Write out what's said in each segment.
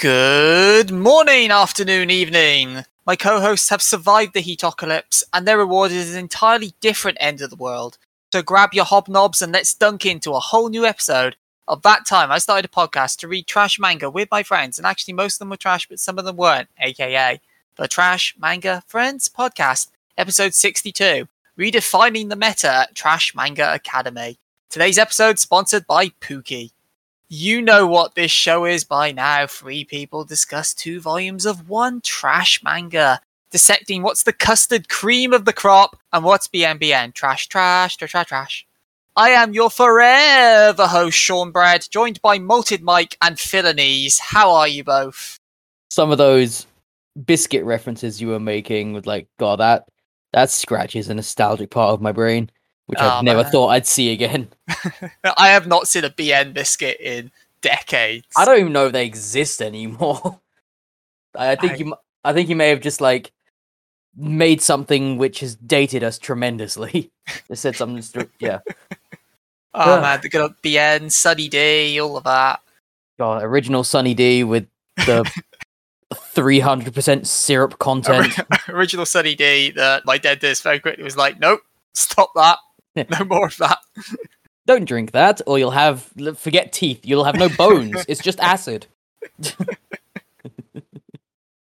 Good morning, afternoon, evening. My co hosts have survived the heatocalypse, and their reward is an entirely different end of the world. So grab your hobnobs and let's dunk into a whole new episode of that time I started a podcast to read trash manga with my friends, and actually most of them were trash, but some of them weren't, aka the Trash Manga Friends Podcast, episode 62, redefining the meta at Trash Manga Academy. Today's episode sponsored by Pookie. You know what this show is by now. Three people discuss two volumes of one trash manga, dissecting what's the custard cream of the crop and what's BNBN. Trash, trash, trash, trash, trash. I am your forever host, Sean Brad, joined by Malted Mike and Philanese. How are you both? Some of those biscuit references you were making with like, God, that that scratches a nostalgic part of my brain, which ah, Oh, I never man. thought I'd see again. I have not seen a BN biscuit in decades. I don't even know if they exist anymore. I, I think I- you, I think you may have just like made something which has dated us tremendously. They said something, str- yeah. Oh man, the good old BN, Sunny D, all of that. God, original Sunny D with the three hundred percent syrup content. Original Sunny D that my dentist very quickly was like, nope, stop that. No more of that. Don't drink that, or you'll have forget teeth. You'll have no bones. it's just acid.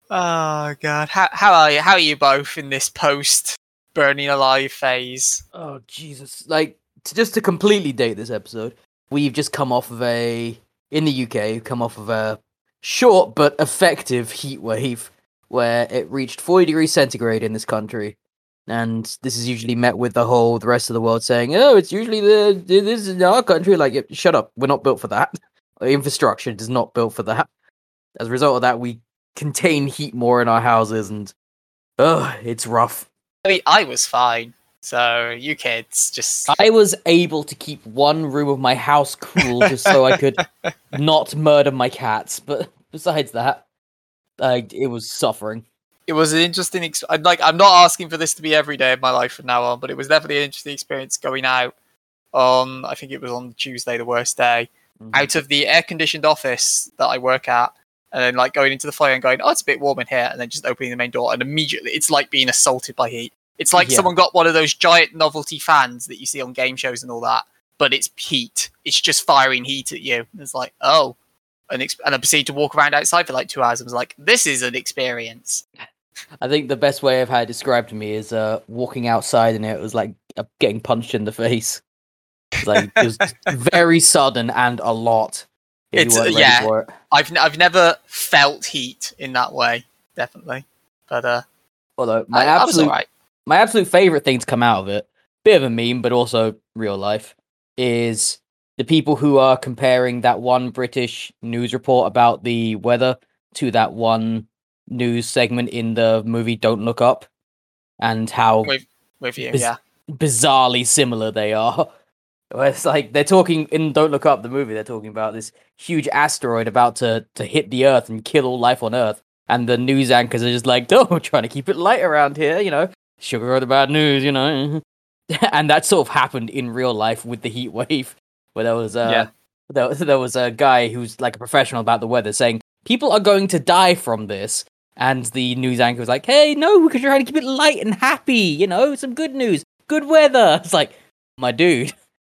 Oh god, how how are you? How are you both in this post burning alive phase? Oh Jesus! Like to, just to completely date this episode, we've just come off of a in the UK, come off of a short but effective heat wave where it reached 40 degrees centigrade in this country, and this is usually met with the whole the rest of the world saying, "Oh, it's usually the this is our country." Like, shut up, we're not built for that. Our infrastructure is not built for that. As a result of that, we contain heat more in our houses, and oh, it's rough. I mean, I was fine. So you kids just I was able to keep one room of my house cool just so I could not murder my cats. But besides that, I it was suffering. It was an interesting ex- I'm like I'm not asking for this to be every day of my life from now on, but it was definitely an interesting experience going out on I think it was on Tuesday, the worst day, Mhm. out of the air conditioned office that I work at, and then like going into the foyer and going, Oh, it's a bit warm in here, and then just opening the main door and immediately it's like being assaulted by heat. It's like Yeah. someone got one of those giant novelty fans that you see on game shows and all that, but it's heat. It's just firing heat at you. And it's like, oh. And I proceeded to walk around outside for like two hours. I was like, this is an experience. I think the best way I've had it described to me is uh, walking outside and it was like uh, getting punched in the face. It's like it was very sudden and a lot. It's, uh, yeah. it. I've n- I've never felt heat in that way, definitely. But uh, Although my I, I was absolute my absolute favorite thing to come out of it, bit of a meme, but also real life, is the people who are comparing that one British news report about the weather to that one news segment in the movie Don't Look Up, and how With with you, Biz- yeah. bizarrely similar they are. Where It's like they're talking in Don't Look Up, the movie. They're talking about this huge asteroid about to to hit the Earth and kill all life on Earth, and the news anchors are just like, "Oh, we're trying to keep it light around here, you know, sugar the bad news, you know." and that sort of happened in real life with the heat wave, where there was uh, Yeah. there, there was a guy who's like a professional about the weather saying people are going to die from this. And the news anchor was like, "Hey, no, because you're trying to keep it light and happy. You know, some good news, good weather." It's like, my dude,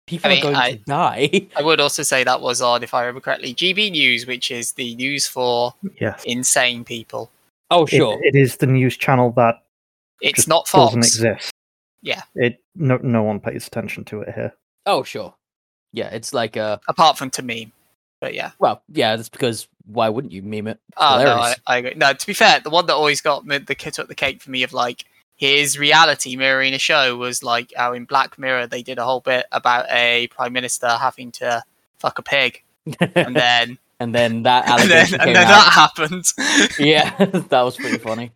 people mean, are going I- to die. I would also say that was on, if I remember correctly, GB News, which is the news for Yes. insane people. oh, It- sure. it is the news channel that It's just not doesn't exist. Yeah. It no no one pays attention to it here. oh, sure. Yeah, it's like uh, Apart from to meme. But yeah. well, yeah, that's because why wouldn't you meme it? Oh no, I, I agree. No, to be fair, the one that always got me, the kit up the cake for me of like here's reality mirroring a show was like how in Black Mirror they did a whole bit about a prime minister having to fuck a pig, and then and then that and then, and then that happened. yeah, that was pretty funny.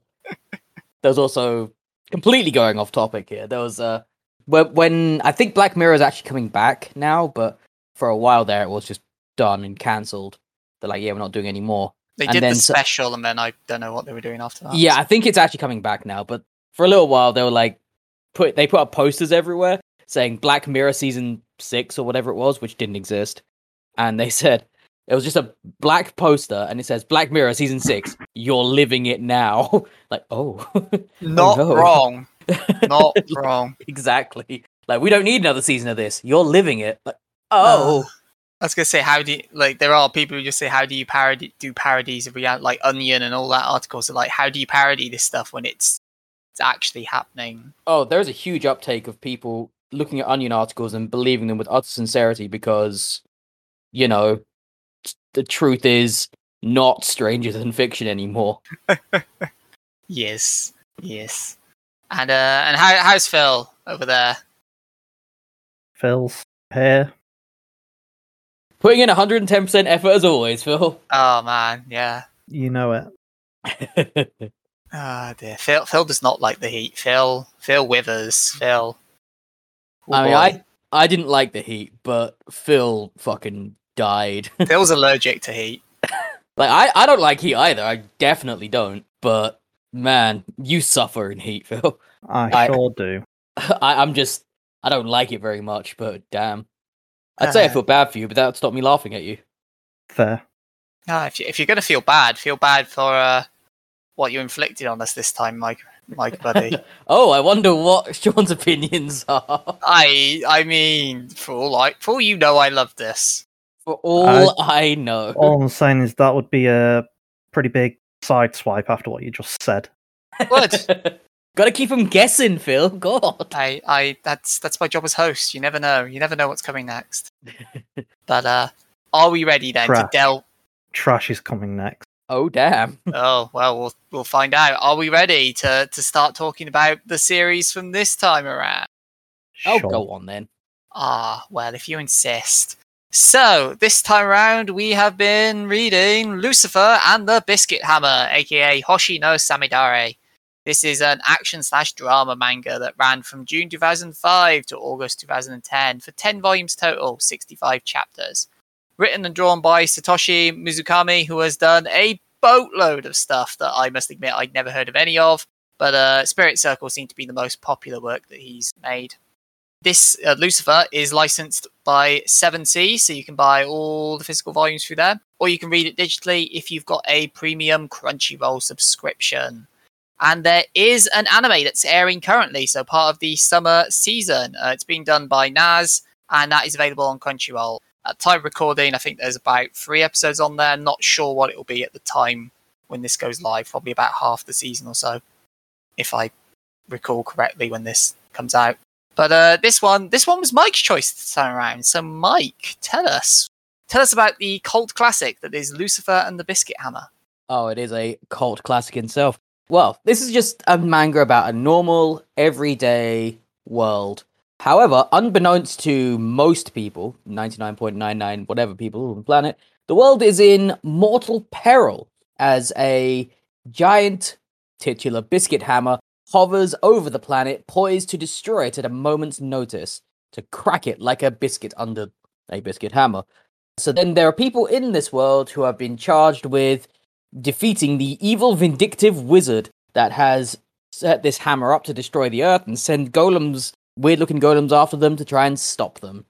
There was also completely going off topic here. There was uh when, when I think Black Mirror is actually coming back now, but for a while there it was just done and cancelled. They're like, yeah, we're not doing any more. They And did then the special, and then I don't know what they were doing after that. Yeah, I think it's actually coming back now, but for a little while they were like put they put up posters everywhere saying Black Mirror season 6 or whatever it was, which didn't exist. And they said It was just a black poster, and it says Black Mirror season six. You're living it now. like, oh, Not oh, no. wrong. Not wrong. exactly. Like, we don't need another season of this. You're living it. Like, oh, I was gonna say, how do you, like there are people who just say, how do you parody do parodies of reality, like Onion and all that articles are like, how do you parody this stuff when it's it's actually happening? oh, there's a huge uptake of people looking at Onion articles and believing them with utter sincerity because, you know, the truth is not stranger than fiction anymore. Yes, yes. And uh, and how how's Phil over there? Phil's here. Putting in 110% effort as always, Phil. Oh man, yeah. You know it. Ah dear. Phil Phil does not like the heat. Phil Phil withers. Phil. Oh, I mean, boy. I I didn't like the heat, but Phil fucking died. Phil's allergic to heat. like I I don't like heat either. I definitely don't. But man, you suffer in heat, Phil. I, I- sure do. I, I'm just I don't like it very much. But damn, I'd say I Uh. feel bad for you, but that would stop me laughing at you. Fair. Ah, if you, if you're gonna feel bad, feel bad for uh, what you inflicted on us this time, Mike, Mike, buddy. Oh, I wonder what Sean's opinions are. I I mean, for all I for all you know, I love this. For all I know. All I'm saying is that would be a pretty big side swipe after what you just said. What? Gotta keep them guessing, Phil. God. I I that's that's my job as host. You never know. You never know what's coming next. but uh, are we ready then to delve? Trash is coming next. Oh damn. Oh well, we'll we'll find out. Are we ready to to start talking about the series from this time around? Oh, Sure. go on then. Ah, well, if you insist. So, this time around, we have been reading Lucifer and the Biscuit Hammer, aka Hoshi no Samidare. This is an action slash drama manga that ran from June 2005 to August 2010 for 10 volumes total, 65 chapters. Written and drawn by Satoshi Mizukami, who has done a boatload of stuff that I must admit I'd never heard of any of, but uh, Spirit Circle seemed to be the most popular work that he's made. This uh, Lucifer is licensed by Seven Seas, so you can buy all the physical volumes through there, or you can read it digitally if you've got a premium Crunchyroll subscription. And there is an anime that's airing currently, so part of the summer season. Uh, it's being done by Naz, and that is available on Crunchyroll. At time of recording, I think there's about three episodes on there. Not sure what it will be at the time when this goes live. Probably about half the season or so, if I recall correctly when this comes out. But uh, this one, this one was Mike's choice this time around. So, Mike, tell us, tell us about the cult classic that is Lucifer and the Biscuit Hammer. Oh, it is a cult classic itself. Well, this is just a manga about a normal, everyday world. However, unbeknownst to most people, 99.99 whatever people on the planet, the world is in mortal peril as a giant titular biscuit hammer hovers over the planet, poised to destroy it at a moment's notice, to crack it like a biscuit under a biscuit hammer. So then there are people in this world who have been charged with defeating the evil vindictive wizard that has set this hammer up to destroy the earth and send golems, weird looking golems after them to try and stop them.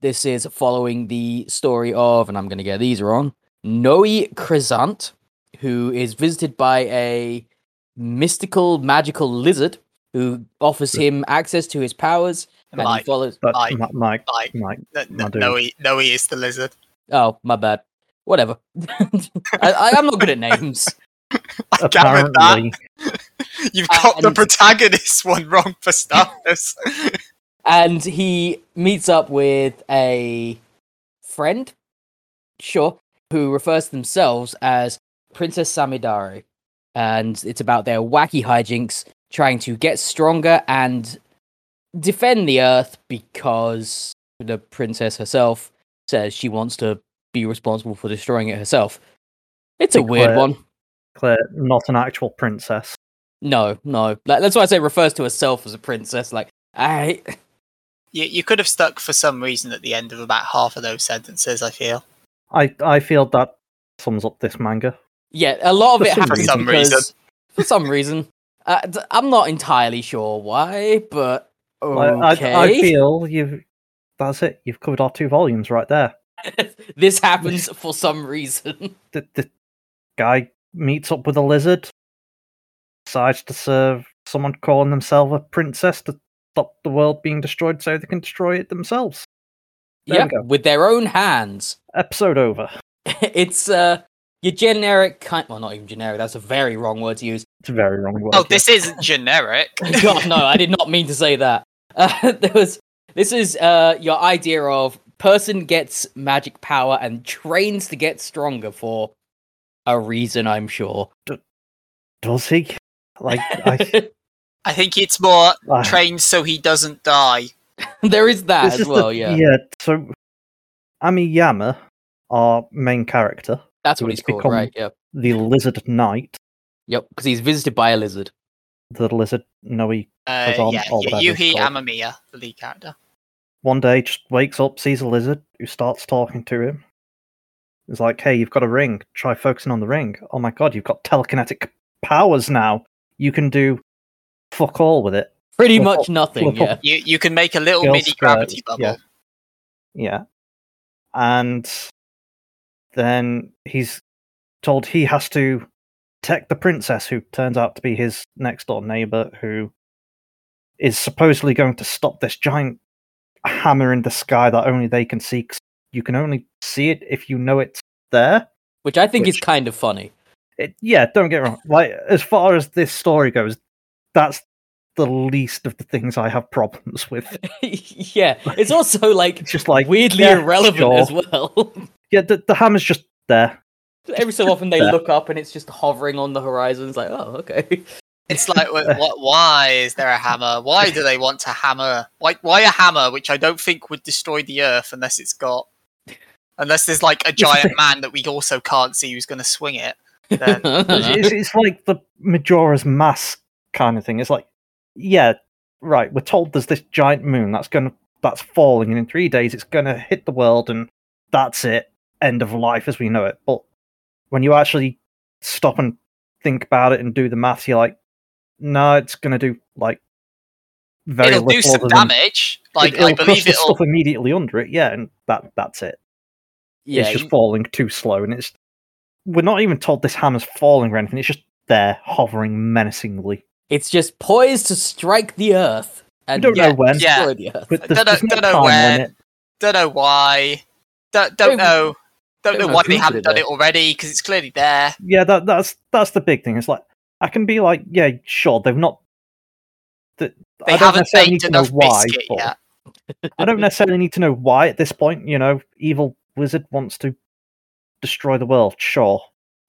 This is following the story of, and I'm going to get these wrong, Noi Crescent, who is visited by a mystical magical lizard who offers him access to his powers and he Mike, follows But Mike, Mike, Mike, Mike, Mike, no, my no, dude. no, he is the lizard. oh my bad whatever I, I, i'm not good at names I gathered that. apparently, You've uh, got the protagonist one wrong for starters. and he meets up with a friend, sure, who refers to themselves as Princess Samidare, and it's about their wacky hijinks trying to get stronger and defend the Earth because the princess herself says she wants to be responsible for destroying it herself. It's a Be weird quiet. one. Claire, not an actual princess. No, no. That's why I say refers to herself as a princess. Like, I. you, you could have stuck for some reason at the end of about half of those sentences. I feel. I I feel that sums up this manga. Yeah, a lot of For it some happens reason. For some because reason. for some reason. Uh, d- I'm not entirely sure why, but I- I, I feel you've that's it. You've covered our two volumes right there. this happens for some reason. The, the guy meets up with a lizard, decides to serve someone calling themselves a princess to stop the world being destroyed so they can destroy it themselves. There yeah, with their own hands. Episode over. it's uh your generic kind. Well, not even generic. That's a very wrong word to use. It's a very wrong word. Oh, yeah. this isn't generic. God, no, I did not mean to say that. Uh, there was. This is uh your idea of person gets magic power and trains to get stronger for a reason. I'm sure. Does he? Like, I, I think it's more I- trained so he doesn't die. there is that this as is well. the, yeah. Yeah, so Ami Yama, our main character, that's what he's called, right? Yeah. the lizard knight, Yep. Because he's visited by a lizard. the lizard no he Uh, As on yeah, all yeah, Yuhi. Amamiya, the lead character. One day just wakes up, sees a lizard who starts talking to him. It's like, hey, you've got a ring. Try focusing on the ring. Oh my god, you've got telekinetic powers now. You can do fuck all with it. Pretty Flip much up- nothing. Yeah. You you can make a little Girl mini gravity bubble. yeah. Yeah. And then he's told he has to protect the princess, who turns out to be his next door neighbor, who is supposedly going to stop this giant hammer in the sky that only they can see. you can only see it if you know it's there. Which I think is kind of funny. It, yeah, don't get me wrong. Like as far as this story goes, that's the least of the things I have problems with. yeah. It's also like It's just like weirdly yeah, irrelevant sure. as well. Yeah, the, the hammer's just there. Every so often they look up and it's just hovering on the horizon. It's like, oh, okay. It's like, what? Why is there a hammer? Why do they want to hammer? Why? Why a hammer, which I don't think would destroy the Earth unless it's got, unless there's like a giant man that we also can't see who's going to swing it. Then It's, it's, it's like the Majora's Mask kind of thing. It's like, yeah, right. We're told there's this giant moon that's gonna that's falling, and in three days it's gonna hit the world, and that's it. End of life as we know it. But when you actually stop and think about it and do the maths, you're like, no, it's gonna do like very it'll do some other than- damage. Like it, will I crush believe the it'll. stuff immediately under it. Yeah, and that that's it. yeah, it's just falling too slow, and it's we're not even told this hammer's falling or anything. It's just there, hovering menacingly. it's just poised to strike the earth. We And don't yeah, know when, yeah. destroy the earth. but there's, don't know- there's no don't know time when. limit. Don't know why. Don't, don't Don't- know. Don't don't know know why they haven't it done it already because it's clearly there. Yeah, that that's that's the big thing. It's like I can be like, yeah, sure, they've not. th- They I don't haven't necessarily need baked to know enough why. biscuit yet. I don't necessarily need to know why at this point. You know, evil wizard wants to destroy the world. Sure,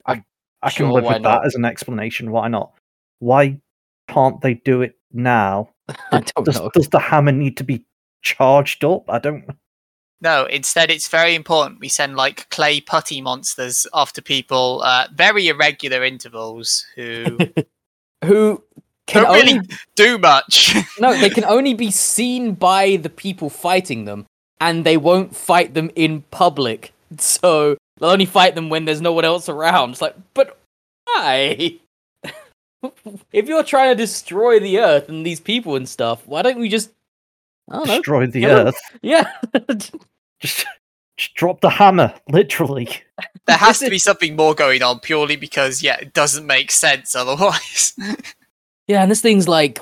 I I can Sure, live with not? that as an explanation. Why not? Why can't they do it now? I don't Does know. does the hammer need to be charged up? I don't. No, instead it's very important we send like clay putty monsters after people uh, very irregular intervals who Who can don't only really do much. no, they can only be seen by the people fighting them, and they won't fight them in public. So they'll only fight them when there's no one else around. It's like, but why? if you're trying to destroy the earth and these people and stuff, why don't we just I don't know. destroy the kill 'em. earth. Yeah. Just, just drop the hammer, literally. there has to be something more going on purely because yeah, it doesn't make sense otherwise. yeah, and this thing's like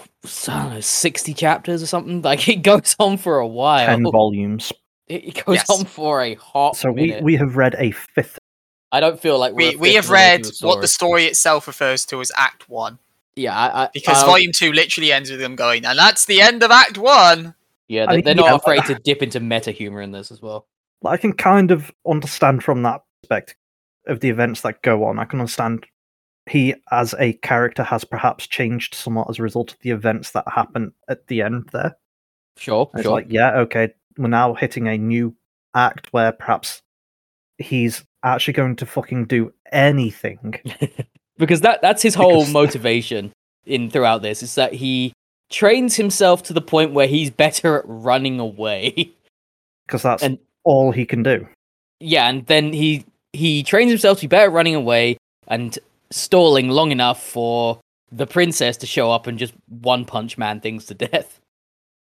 I don't know, sixty chapters or something. Like it goes on for a while. Ten volumes. It, it goes Yes. on for a hot So we, minute. we have read a fifth. I don't feel like we're we we have of the read what the story itself refers to as Act One Yeah, I, I, because I- Volume Two literally ends with them going, and that's the end of Act One. Yeah, they, mean, they're not yeah, afraid to dip into meta humor in this as well. I can kind of understand from that perspective of the events that go on. I can understand he, as a character, has perhaps changed somewhat as a result of the events that happen at the end there. Sure, And It's sure. like, yeah, okay, we're now hitting a new act where perhaps he's actually going to fucking do anything. because that that's his whole Because- motivation in throughout this is that he trains himself to the point where he's better at running away. Because that's And- all he can do. yeah, and then he he trains himself to be better at running away and stalling long enough for the princess to show up and just one punch man things to death.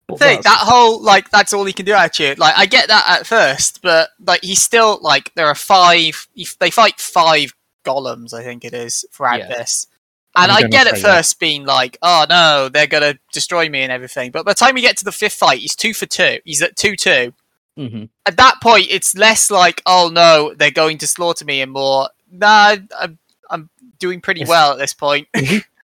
But Think that whole like that's all he can do actually. Like I get that at first, but like he's still like there are five. if They fight five golems, I think it is throughout Yeah. this. And I'm I gonna get at say that. first being like, oh no, they're gonna destroy me and everything. But by the time we get to the fifth fight, he's two for two. He's at two two. hmm At that point, it's less like, oh no, they're going to slaughter me, and more, nah, I'm I'm doing pretty Yes. well at this point.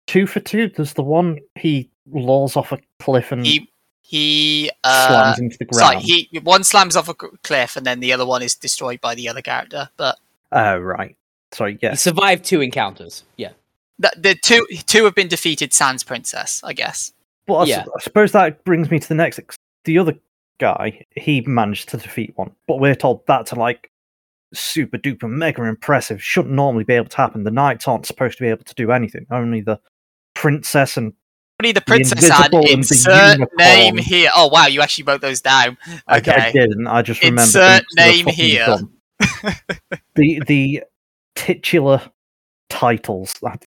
Two for two? There's the one he lolls off a cliff and he he uh, slams into the ground. Sorry, he one slams off a cliff and then the other one is destroyed by the other character. But Oh right. Sorry. He Yes. survived two encounters. Yeah. The, the two two have been defeated. Sans Princess, I guess. But I, s- Yeah. I suppose that brings me to the next. The other guy, he managed to defeat one, but we're told that's like super duper mega impressive. Shouldn't normally be able to happen. The knights aren't supposed to be able to do anything. Only the princess and Only the princess invisible and and the insert name here. Oh wow, you actually wrote those down. I- I, Okay. didn't. I just remembered. Insert them 'cause they're name here. the the titular titles, like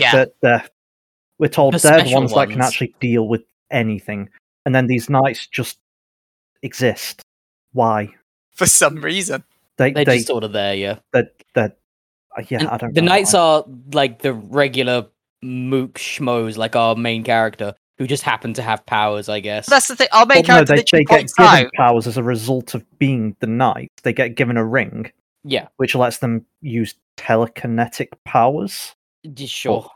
yeah, they're, they're we're told The they're the special ones, that can actually deal with anything, and then these knights just exist. Why? for some reason. They They're they just sort of there. Yeah. they're, they're uh, yeah. And I don't. the know knights why. are like the regular mook schmoes, like our main character, who just happen to have powers, I guess. That's the thing. Our main Well, no, character they, literally they get given out. powers as a result of being the knight. They get given a ring, yeah. which lets them use telekinetic powers. Sure.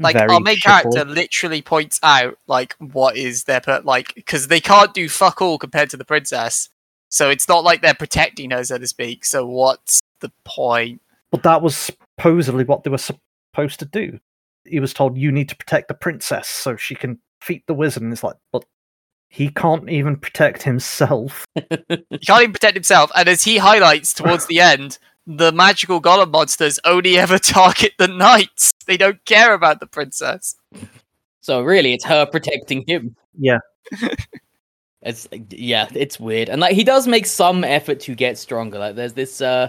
Like our main character literally points out like what is their per- like because they can't do fuck all compared to the princess. So it's not like they're protecting her, so to speak. So what's the point? But that was supposedly what they were supposed to do. He was told, "You need to protect the princess so she can defeat the wizard." And it's like, but he can't even protect himself. He can't even protect himself. And as he highlights towards the end, the magical golem monsters only ever target the knights. They don't care about the princess. So really, it's her protecting him. Yeah, It's yeah, it's weird, and like he does make some effort to get stronger. Like there's this uh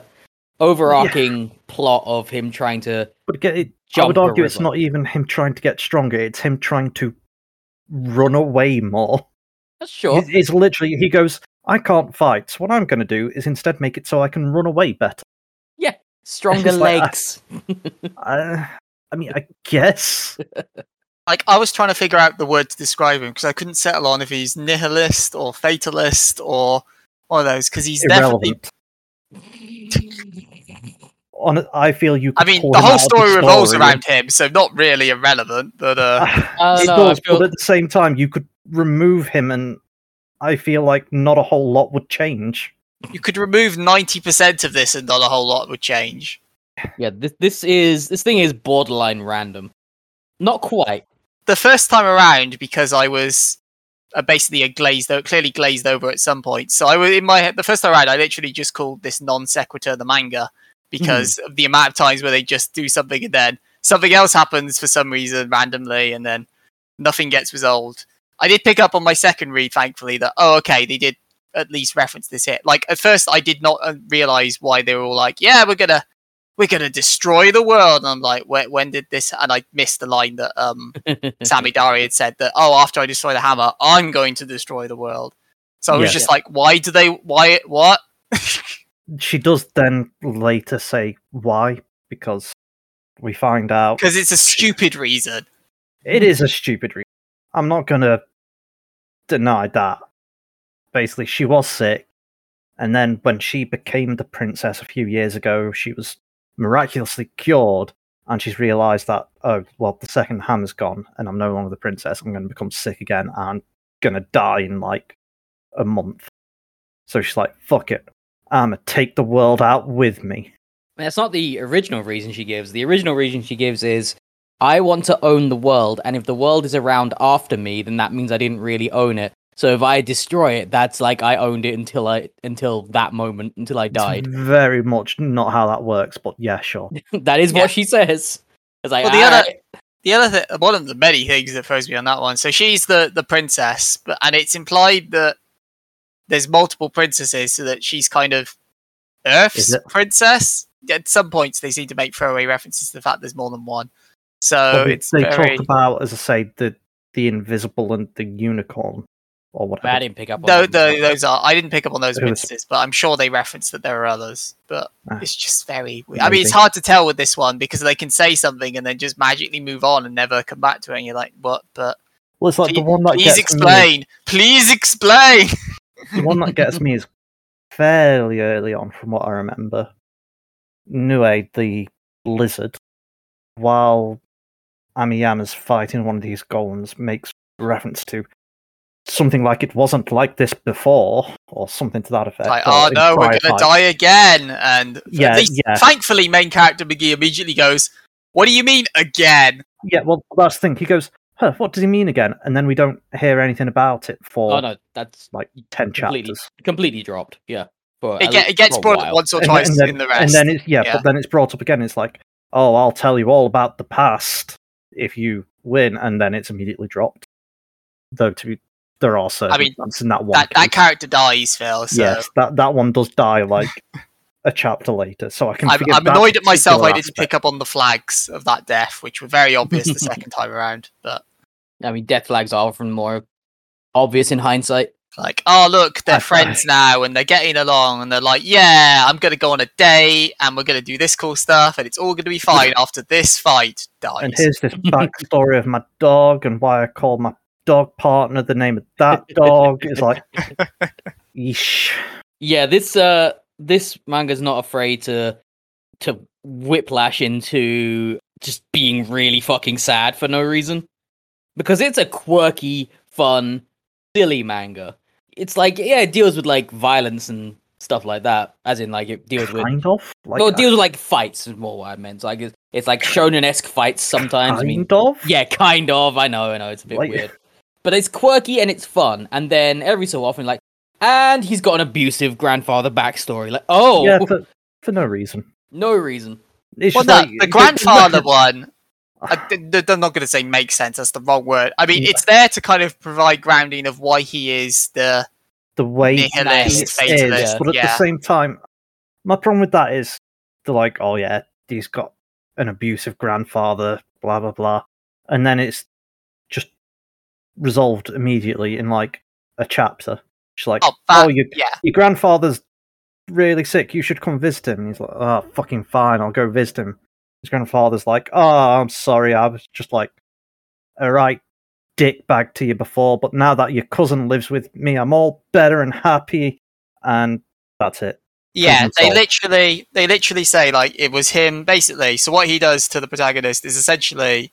overarching plot of him trying to but again, it, I would argue it's not even him trying to get stronger. It's him trying to run away more. That's sure. It's, it's literally he goes, "I can't fight. So what I'm going to do is instead make it so I can run away better." Yeah, stronger It's like, uh, legs. Uh, I mean, I guess. Like I was trying to figure out the word to describe him because I couldn't settle on if he's nihilist or fatalist or one of those because he's definitely. Irrelevant. On, I feel you. I mean, pull the whole out of story revolves story. around him, so not really irrelevant. But uh, I it don't know, I does, feel- but at the same time, you could remove him, and I feel like not a whole lot would change. you could remove ninety percent of this, and not a whole lot would change. Yeah, this this is this thing is borderline random. Not quite. The first time around, because I was uh, basically a glazed, o- clearly glazed over at some point. So I was in my head. The first time around, I literally just called this non sequitur the manga because of the amount of times where they just do something and then something else happens for some reason randomly, and then nothing gets resolved. I did pick up on my second read, thankfully, that oh, okay, they did at least reference this hit. Like at first, I did not uh, realize why they were all like, "Yeah, we're gonna, we're gonna destroy the world." And I'm like, "When, when did this?" And I missed the line that um Samidare had said that, "Oh, after I destroy the hammer, I'm going to destroy the world." So I was Yeah. just like, "Why do they? Why? What?" She does then later say why, because we find out Because it's a stupid reason. it is a stupid reason. I'm not gonna deny that. Basically, she was sick, and then when she became the princess a few years ago, she was miraculously cured, and she's realised that oh well, the second hammer's gone, and I'm no longer the princess. I'm going to become sick again, and I'm gonna die in like a month. So she's like, "Fuck it, I'm gonna take the world out with me." That's not the original reason she gives. The original reason she gives is I want to own the world, and if the world is around after me, then that means I didn't really own it. So if I destroy it, that's like I owned it until I until that moment, until I It's died. very much not how that works, but yeah, sure. that is Yeah. what she says. It's like Well, the other- "Alright." the other th- one of the many things that throws me on that one. So she's the the princess, but and it's implied that there's multiple princesses, so that she's kind of Earth's it? princess. At some points, they seem to make throwaway references to the fact there's more than one. So Well, they, it's they very talk about, as I say, the the invisible and the unicorn or whatever. I didn't pick up on No, them. no, those are. I didn't pick up on those Who was- witnesses, but I'm sure they reference that there are others. But Ah. it's just very. Weird. I mean, it's hard to tell with this one because they can say something and then just magically move on and never come back to it. And you're like, what? But Well, it's like the please, one that please gets me. explain. Please explain. The one that gets me is fairly early on, from what I remember. Noi, the lizard, while Amiyama's fighting one of these golems, makes reference to something like it wasn't like this before, or something to that effect. like, oh no, we're gonna fights. die again. And Yeah, least, yeah. thankfully, main character McGee immediately goes, "What do you mean again?" Yeah, well, that's the thing. He goes, huh, what does he mean again? And then we don't hear anything about it for Oh no, that's like 10 completely chapters. completely dropped. Yeah, but It, get, it gets brought up once or twice and then, in the rest. and then it's yeah, Yeah. but then it's brought up again. It's like, oh, I'll tell you all about the past if you win, and then it's immediately dropped. Though to be, there are circumstances in that one. that that character dies, Phil. So yes, that that one does die like a chapter later. So I can. I'm, I'm annoyed at myself. I didn't pick up on the flags of that death, which were very obvious the second time around. But I mean, death flags are often more obvious in hindsight. like, oh look, they're I- friends now, and they're getting along, and they're like, yeah, I'm gonna go on a date, and we're gonna do this cool stuff, and it's all gonna be fine after this fight dies. And here's this backstory of my dog and why I called my dog partner the name of that dog. It's like, yeesh. Yeah, this uh this manga's not afraid to to whiplash into just being really fucking sad for no reason. Because it's a quirky, fun, silly manga. It's like yeah, it deals with like violence and stuff like that. As in like it deals with Kind of. Like, no, it deals with like fights is more what I meant. Like it's, it's like shonen esque fights sometimes. I mean kind of. yeah, kind of. I know, I know, it's a bit Like- weird. But it's quirky and it's fun. And then every so often, like, and he's got an abusive grandfather backstory. Like, oh, Yeah, for, for no reason. no reason. It's well, just no, like, the grandfather one. I, I'm not going to say make sense. That's the wrong word. I mean, Yeah. it's there to kind of provide grounding of why he is the the way nihilist, is, fatalist. but at yeah. the same time, my problem with that is they're like, oh yeah, he's got an abusive grandfather, blah blah blah, and then it's just resolved immediately in like a chapter. It's like, oh, oh, your yeah. your grandfather's really sick. You should come visit him. And he's like, oh, fucking fine, I'll go visit him. His grandfather's like, oh, I'm sorry, I was just like a right dick bag to you before, but now that your cousin lives with me, I'm all better and happy, and that's it. Yeah, they literally they literally say like it was him basically. So what he does to the protagonist is essentially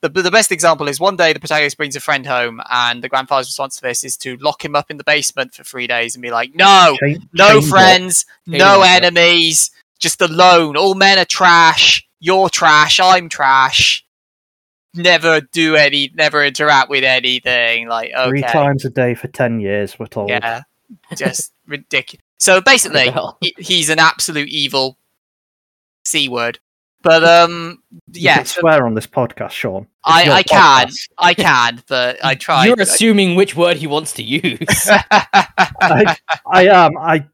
the the best example is one day the protagonist brings a friend home and the grandfather's response to this is to lock him up in the basement for three days and be like, no, no friends, no enemies, just alone. All men are trash. You're trash. I'm trash. Never do any. Never interact with anything. Like okay, Three times a day for ten years, we're told. yeah, just ridiculous. So basically, he- he's an absolute evil c word. But um, You yeah, can swear on this podcast, Sean. It's I, I can. I can, but I try. You're assuming which word he wants to use. I, I am. I.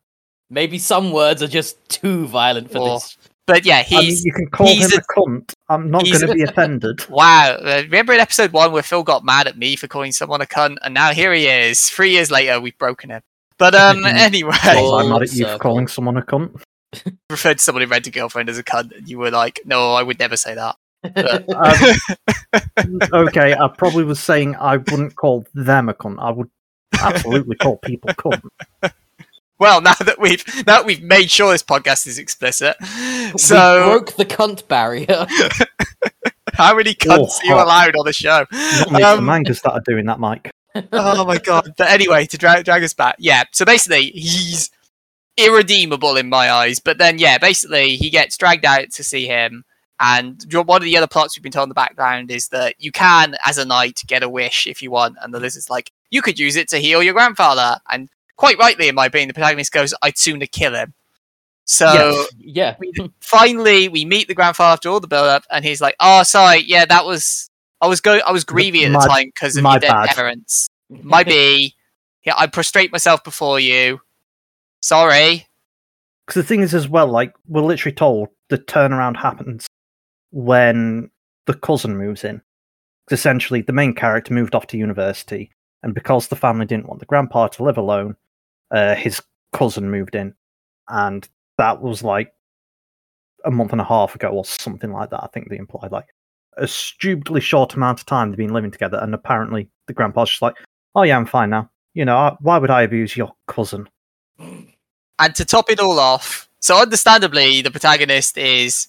Maybe some words are just too violent for Or- this. But yeah, I mean, he's you can call he's him a, cunt. I'm not going to be offended. wow. Uh, remember in episode one where Phil got mad at me for calling someone a cunt, and now here he is. Three years later, we've broken him. But um, anyway, Full I'm mad at you for calling someone a cunt. referred to someone who rent a girlfriend as a cunt, and you were like, "No, I would never say that." Um, okay, I probably was saying I wouldn't call them a cunt. I would absolutely call people cunt. Well, now that we've now that we've made sure this podcast is explicit, we so broke the cunt barrier. how many cunts are you allowed on the show? Not me, the Um, mangas that are doing that, Mike. oh my god! But anyway, to drag, drag us back, yeah. So basically, he's irredeemable in my eyes. But then, yeah, basically, he gets dragged out to see him. And one of the other plots we've been told in the background is that you can, as a knight, get a wish if you want. And the lizard's like, you could use it to heal your grandfather. And quite rightly, in my opinion, the protagonist goes, I'd sooner kill him. So yeah. finally, we meet the grandfather after all the build up, and he's like, "Oh, sorry, yeah, that was I was go I was grieving at the My- time because of my your dead bad." parents. My be, yeah, I prostrate myself before you. Sorry. Because the thing is, as well, like we're literally told the turnaround happens when the cousin moves in. Essentially, the main character moved off to university, and because the family didn't want the grandpa to live alone, uh, his cousin moved in, and that was like a month and a half ago or something like that. I think they implied like a stupidly short amount of time they've been living together, and apparently the grandpa's just like, "Oh yeah, I'm fine now." You know, I- why would I abuse your cousin? And to top it all off, so understandably, the protagonist is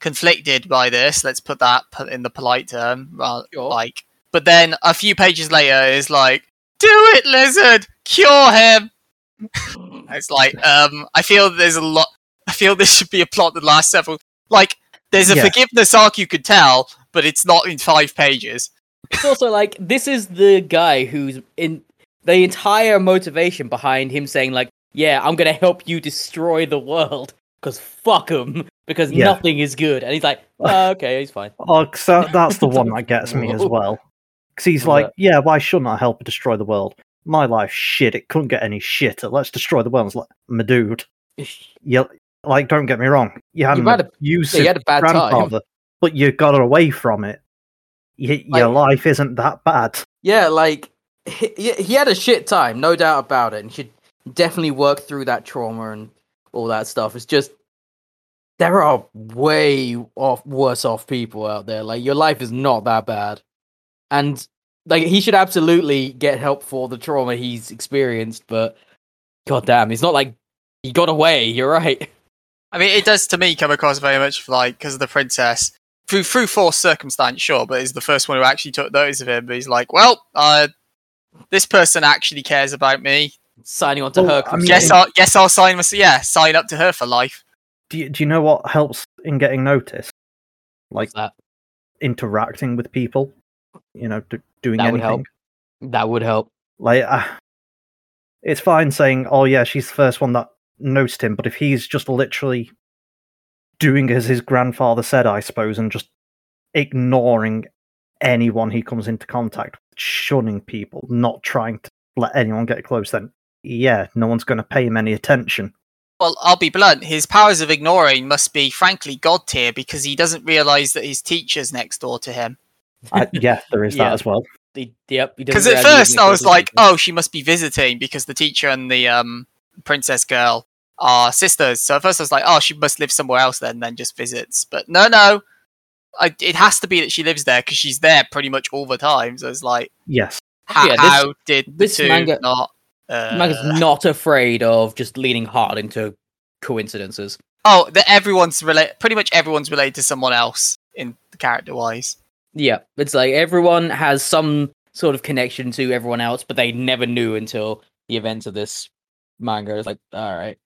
conflicted by this. Let's put that in the polite term. Like, but then a few pages later is like, "Do it, lizard! Cure him!" It's like, um, I feel there's a lot. I feel this should be a plot that lasts several. Like, there's a Yeah. forgiveness arc you could tell, but it's not in five pages. It's also like this is the guy who's in the entire motivation behind him saying like, "Yeah, I'm gonna help you destroy the world because fuck him because Yeah. nothing is good," and he's like, oh, "Okay, he's fine." Oh, 'cause that, that's the one that gets me as well. Because he's like, yeah, why shouldn't I help destroy the world? My life shit. It couldn't get any shitter. Let's destroy the world. It's like, my dude, you like, don't get me wrong. You had You an a- abusive you had a bad time. but you got away from it. Y- your life isn't that bad. Yeah, like he, he he had a shit time, no doubt about it, and should definitely work through that trauma and all that stuff. It's just there are way off worse off people out there. Like your life is not that bad, and like he should absolutely get help for the trauma he's experienced. But god damn, it's not like he got away. You're right. I mean, it does to me come across very much like because of the princess through through forced circumstance, sure, but he's the first one who actually took notice of him. But he's like, well, uh, this person actually cares about me. Signing on to Well, her. I mean, Guess consent. I'll guess I'll sign. mys- Yeah, sign up to her for life. Do you, do you know what helps in getting noticed? Like that interacting with people. You know, do, doing That would anything. help. that would help. Like, uh, it's fine saying, "Oh yeah, she's the first one that noticed him," but if he's just literally doing as his grandfather said, I suppose, and just ignoring anyone he comes into contact with, shunning people, not trying to let anyone get close, then yeah, no one's going to pay him any attention. Well, I'll be blunt. His powers of ignoring must be, frankly, god tier because he doesn't realize that his teacher's next door to him. I, yeah, there is Yeah. that as well. He- yep. Because at first I was like, oh, she must be visiting because the teacher and the um princess girl are sisters. So at first I was like, oh, she must live somewhere else then, then just visits. But no, no, I, it has to be that she lives there because she's there pretty much all the time. So it's like, Yes, how, Yeah, this- how did the this two manga- not? Uh, Manga's not afraid of just leaning hard into coincidences. oh, that everyone's related. Pretty much everyone's related to someone else in character wise. Yeah, it's like everyone has some sort of connection to everyone else, but they never knew until the events of this manga. It's like, all right,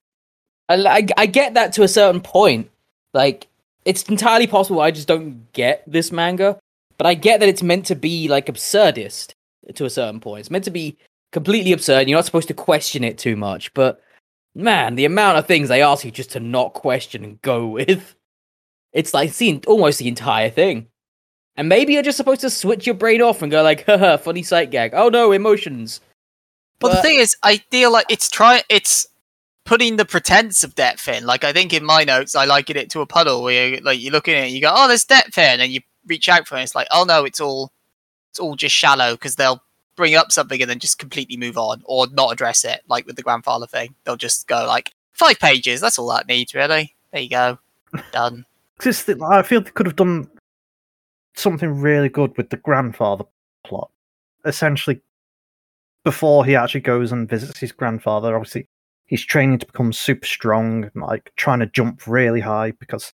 I, I, I get that to a certain point. Like, it's entirely possible I just don't get this manga, but I get that it's meant to be like absurdist to a certain point. It's meant to be completely absurd. You're not supposed to question it too much, but man, the amount of things they ask you just to not question and go with, it's like seeing almost the entire thing. And maybe you're just supposed to switch your brain off and go like, haha, funny sight gag. Oh no, emotions. But the thing is, I feel like it's trying. it's putting the pretense of depth in. Like I think in my notes, I liken it to a puddle where you, like you look at it, and you go, "Oh, there's depth here," and then you reach out for it. And it's like, "Oh no, it's all it's all just shallow," because they'll bring up something and then just completely move on or not address it. Like with the grandfather thing, they'll just go like five pages. That's all that needs, really. There you go, done. Just I feel they could have done something really good with the grandfather plot. Essentially, before he actually goes and visits his grandfather, obviously he's training to become super strong, and, like trying to jump really high because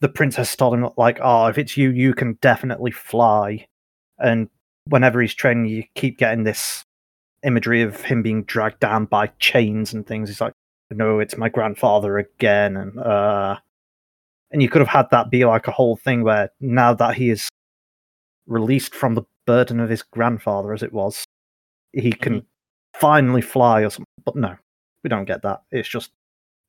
the princess told him like, "Oh, if it's you, you can definitely fly." And whenever he's training, you keep getting this imagery of him being dragged down by chains and things. He's like, "No, it's my grandfather again," and uh and you could have had that be like a whole thing where now that he is released from the burden of his grandfather as it was he mm-hmm. can finally fly or something but no we don't get that. It's just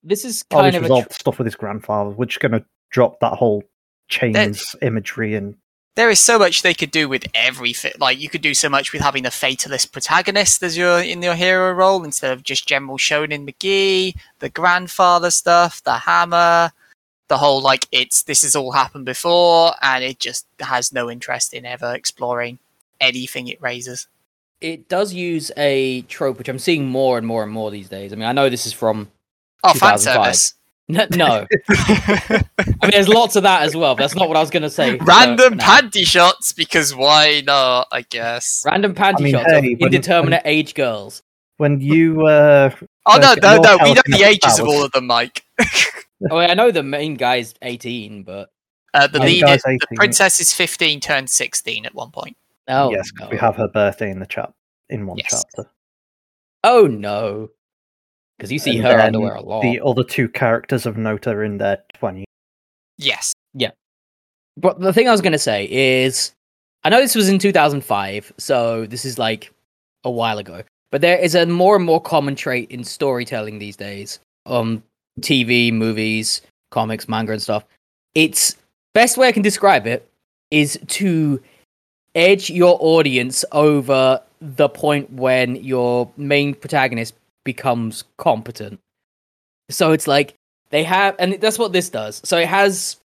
This is oh kind of resolved the stuff with his grandfather. We're just going to drop that whole chains imagery and there is so much they could do with everything. Like you could do so much with having a fatalist protagonist as your in your hero role instead of just general Shonen McGee, the grandfather stuff, the hammer, the whole like it's this has all happened before, and it just has no interest in ever exploring anything it raises. It does use a trope which I'm seeing more and more and more these days. I mean, I know this is from Oh, fan 2005. service. no. no. I mean, there's lots of that as well. But that's not what I was going to say. Random no. panty shots because why not? I guess. Random panty I mean, shots hey, of when- indeterminate age girls. When you uh, Oh no, no, no. We know the telekinetic ages of all of them, Mike. Oh, I know the main guy's 18, but Uh, the Yeah, the leader, the princess is 15, turned 16 at one point. oh yes, no. we have her birthday in the chat in one Yes. chapter. Oh no, because you see And her underwear a lot. The other two characters of note are in their twenties. Yes. Yeah. But the thing I was going to say is, I know this was in 2005, so this is like a while ago. But there is a more and more common trait in storytelling these days, um, TV, movies, comics, manga, and stuff. It's best way I can describe it is to edge your audience over the point when your main protagonist becomes competent. So it's like they have, and that's what this does. So it has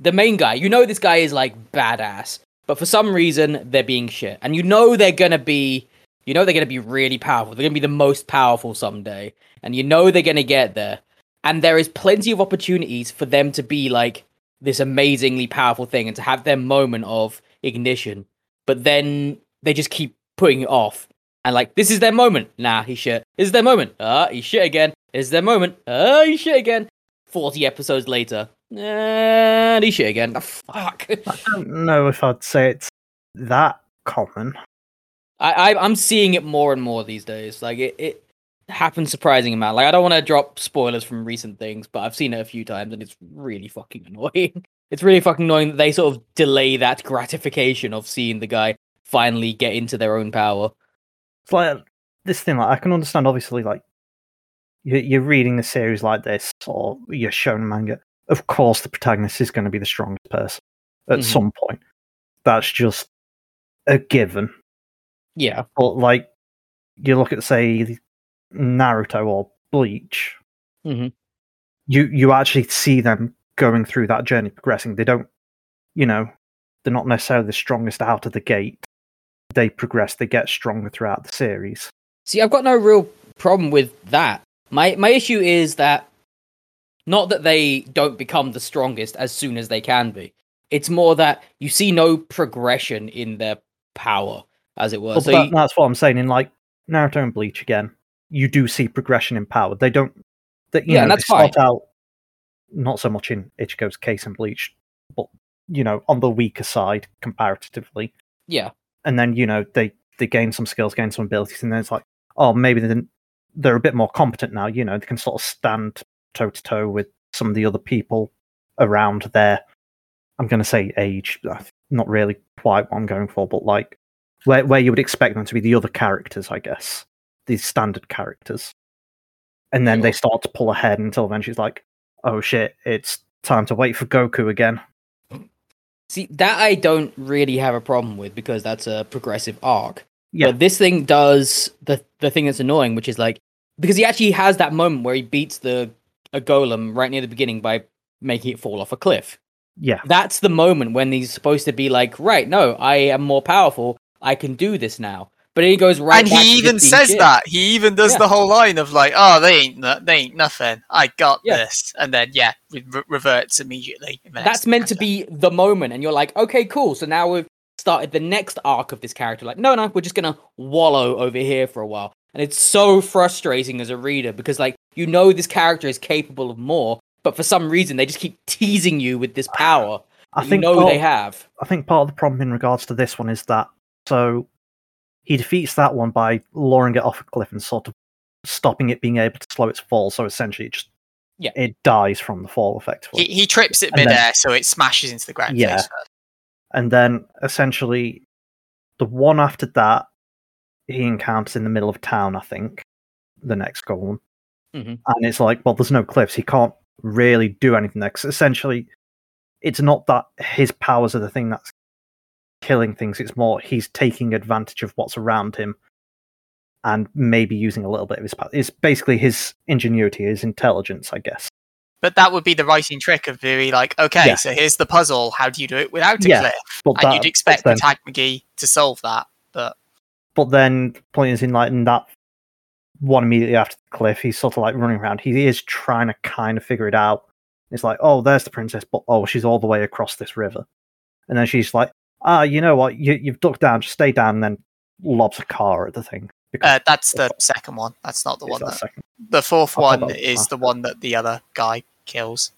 the main guy. You know this guy is like badass, but for some reason they're being shit, and you know they're gonna be, you know they're gonna be really powerful. They're gonna be the most powerful someday, and you know they're gonna get there. And there is plenty of opportunities for them to be like this amazingly powerful thing and to have their moment of ignition, but then they just keep putting it off. And like, this is their moment. Nah, he's shit. This is their moment. Ah, he's shit again. This is their moment. Ah, he's shit again. 40 episodes later. And he's shit again. Ah, fuck. I don't know if I'd say it's that common. I, I, I'm seeing it more and more these days. Like, it, it happens surprising amount. Like, I don't want to drop spoilers from recent things, but I've seen it a few times and it's really fucking annoying. It's really fucking annoying that they sort of delay that gratification of seeing the guy finally get into their own power. It's like this thing. Like I can understand, obviously, like you- you're reading a series like this, or you're shown a manga. Of course, the protagonist is going to be the strongest person at Mhm. some point. That's just a given. Yeah. But like, you look at say Naruto or Bleach, Mhm. you you actually see them going through that journey, progressing. They don't, you know, they're not necessarily the strongest out of the gate. They progress. They get stronger throughout the series. See, I've got no real problem with that. My my issue is that not that they don't become the strongest as soon as they can be. It's more that you see no progression in their power, as it were. Well, so that- you- that's what I'm saying. In like Naruto and Bleach again, you do see progression in power. They don't. That you Yeah, know, and that's start out not so much in Ichigo's case in Bleach, but you know, on the weaker side comparatively. yeah, And then you know they they gain some skills, gain some abilities, and then it's like, oh, maybe they're they're a bit more competent now. You know, they can sort of stand toe to toe with some of the other people around their. I'm going to say age, uh, not really quite what I'm going for, but like where where you would expect them to be the other characters, I guess, these standard characters, and then they start to pull ahead until eventually it's like, oh shit, it's time to wait for Goku again. see that I don't really have a problem with because that's a progressive arc. Yeah, But this thing does the the thing that's annoying, which is like because he actually has that moment where he beats the a golem right near the beginning by making it fall off a cliff. yeah, That's the moment when he's supposed to be like, right, no, I am more powerful. I can do this now. But he goes right. and back he just even says shit. that. He even does Yeah. the whole line of like, "Oh, they ain't, no- they ain't nothing. I got Yeah. this," and then yeah, re- re- reverts immediately. in the next That's meant to be the moment, and you're like, okay, cool. So now we've started the next arc of this character. Like, no, no, we're just gonna wallow over here for a while, and it's so frustrating as a reader because like you know this character is capable of more, but for some reason they just keep teasing you with this power. I that you think know part- they have. I think part of the problem in regards to this one is that so he defeats that one by lowering it off a cliff and sort of stopping it being able to slow its fall. So essentially, it just Yeah. it dies from the fall effectively. He, he trips it And then- so it smashes into the ground. Yeah. and then essentially, the one after that he encounters in the middle of town. I think the next golem, Mhm. and it's like, well, there's no cliffs. He can't really do anything there. essentially, it's not that his powers are the thing that's killing things. It's more he's taking advantage of what's around him and maybe using a little bit of his power. It's basically his ingenuity, his intelligence, I guess. But that would be the writing trick of very like, okay, Yeah. so here's the puzzle. How do you do it without a Yeah, cliff? And you'd expect then, Tag McGee to solve that, but but then the point is in like in that one immediately after the cliff, he's sort of like running around. He is trying to kind of figure it out. It's like, oh, there's the princess, but oh, she's all the way across this river. And then she's like, ah, you know what? You, you've ducked down, just stay down, and then lobs a car at the thing. Because uh, that's the second one. That's not the it's one. that That, the fourth I one is last the one that the other guy kills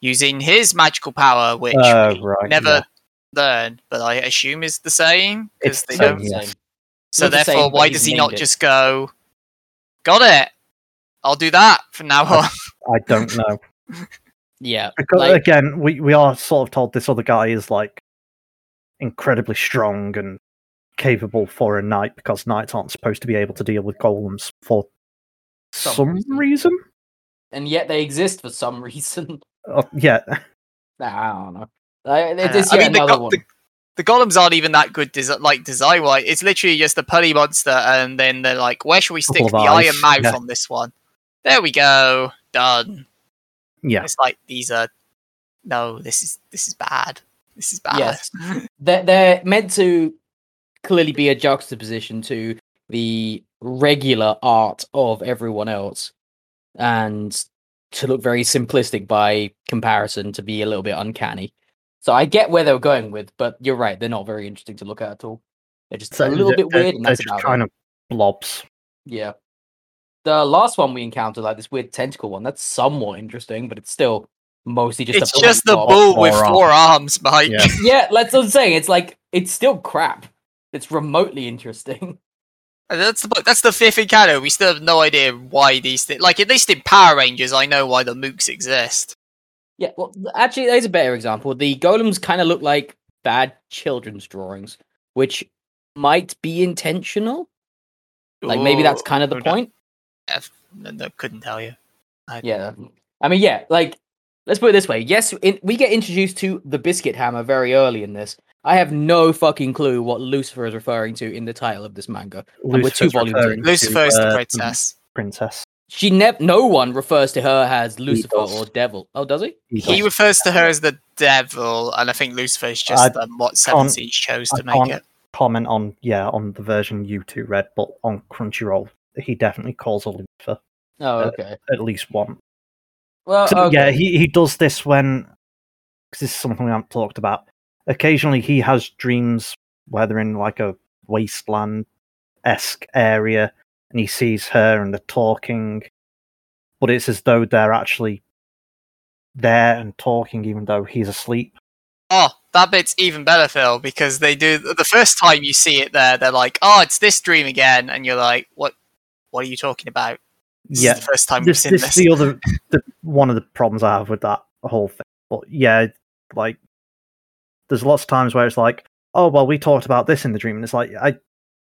using his magical power, which we right, never yeah. learn, but I assume is the same because It's they the don't. same, yes. So Not the therefore, same, why does he not it. just go? Got it. I'll do that from now on. I don't know. Yeah, Because like, again, we, we are sort of told this other guy is like incredibly strong and capable for a knight because knights aren't supposed to be able to deal with golems for Some some, reason. reason. and yet they exist for some reason. Uh, yeah, Nah, I don't know. Like, Uh, it's I yet mean, the, another go- one. the, the golems aren't even that good, desi- like design wise. It's literally just a putty monster, and then they're like, "Where should we stick Couple the of iron eyes, mouth yeah. on this one?" There we go, done. yeah. It's like these are no, this is this is bad. This is bad. Yes. they're, they're meant to clearly be a juxtaposition to the regular art of everyone else and to look very simplistic by comparison to be a little bit uncanny so i get where they were going with but you're right they're not very interesting to look at at all they're just a little they're- bit they're- weird and they're that's just kind it. of blobs. yeah the last one we encountered like this weird tentacle one that's somewhat interesting but it's still mostly just it's a just the bull with four four arms, Mike. Yeah. yeah that's what i'm saying it's like it's still crap it's remotely interesting And that's the that's the fifth encounter. We still have no idea why these things. Like at least in Power Rangers, I know why the mooks exist. Yeah, well, actually, there's a better example. The golems kind of look like bad children's drawings, which might be intentional. Like maybe that's kind of the who point. yeah, no, no, couldn't tell you. I- Yeah, I mean, yeah, like let's put it this way. Yes, in, we get introduced to the biscuit hammer very early in this. I have no fucking clue what Lucifer is referring to in the title of this manga. we're two volumes referring in. Lucifer is the uh, princess. princess. She never. No one refers to her as Lucifer does. or devil. Oh, does he? He He does. refers to her as the devil, and I think Lucifer is just I um, what Seven Seas chose I to make can't- it. comment on yeah on the version you two read, but on Crunchyroll he definitely calls her Lucifer Oh, Uh, okay. at least one. Well, So, okay. Yeah, he, he does this when because this is something we haven't talked about. Occasionally, he has dreams where they're in like a wasteland esque area, and he sees her and they're talking, but it's as though they're actually there and talking, even though he's asleep. Oh, that bit's even better, Phil, because they do the first time you see it there, they're like, "Oh, it's this dream again," and you're like, "What? What are you talking about?" This yeah, is the first time we've this, seen this this. is the other the, one of the problems I have with that whole thing. But yeah, like there's lots of times where it's like, oh well, we talked about this in the dream, and it's like, I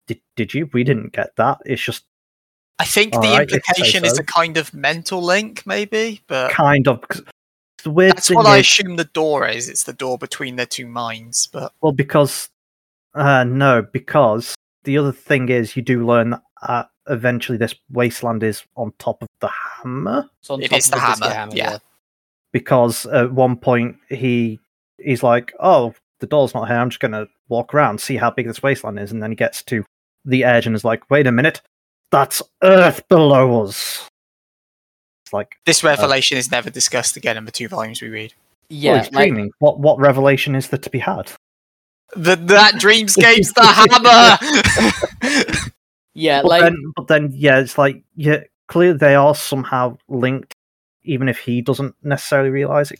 did. Did you? We didn't get that. It's just I think the Alright, if you say implication is a kind of mental link, maybe, but kind of. the weird that's what I assume the door is. It's the door between their two minds. But well because uh no because the other thing is you do learn that uh, eventually this wasteland is on top of the hammer? It's on It top is of the biscuit hammer, yeah. because at one point he he's like oh the door's not here. I'm just gonna walk around see how big this wasteland is and then he gets to the edge and is like wait a minute. That's earth below us. It's like this uh, revelation is never discussed again in the two volumes we read. Yeah, well, he's like, dreaming. What what revelation is there to be had? The, that dreamscape's the hammer. yeah, but like then, but then, yeah, it's like, yeah, clearly they are somehow linked, even if he doesn't necessarily realize it.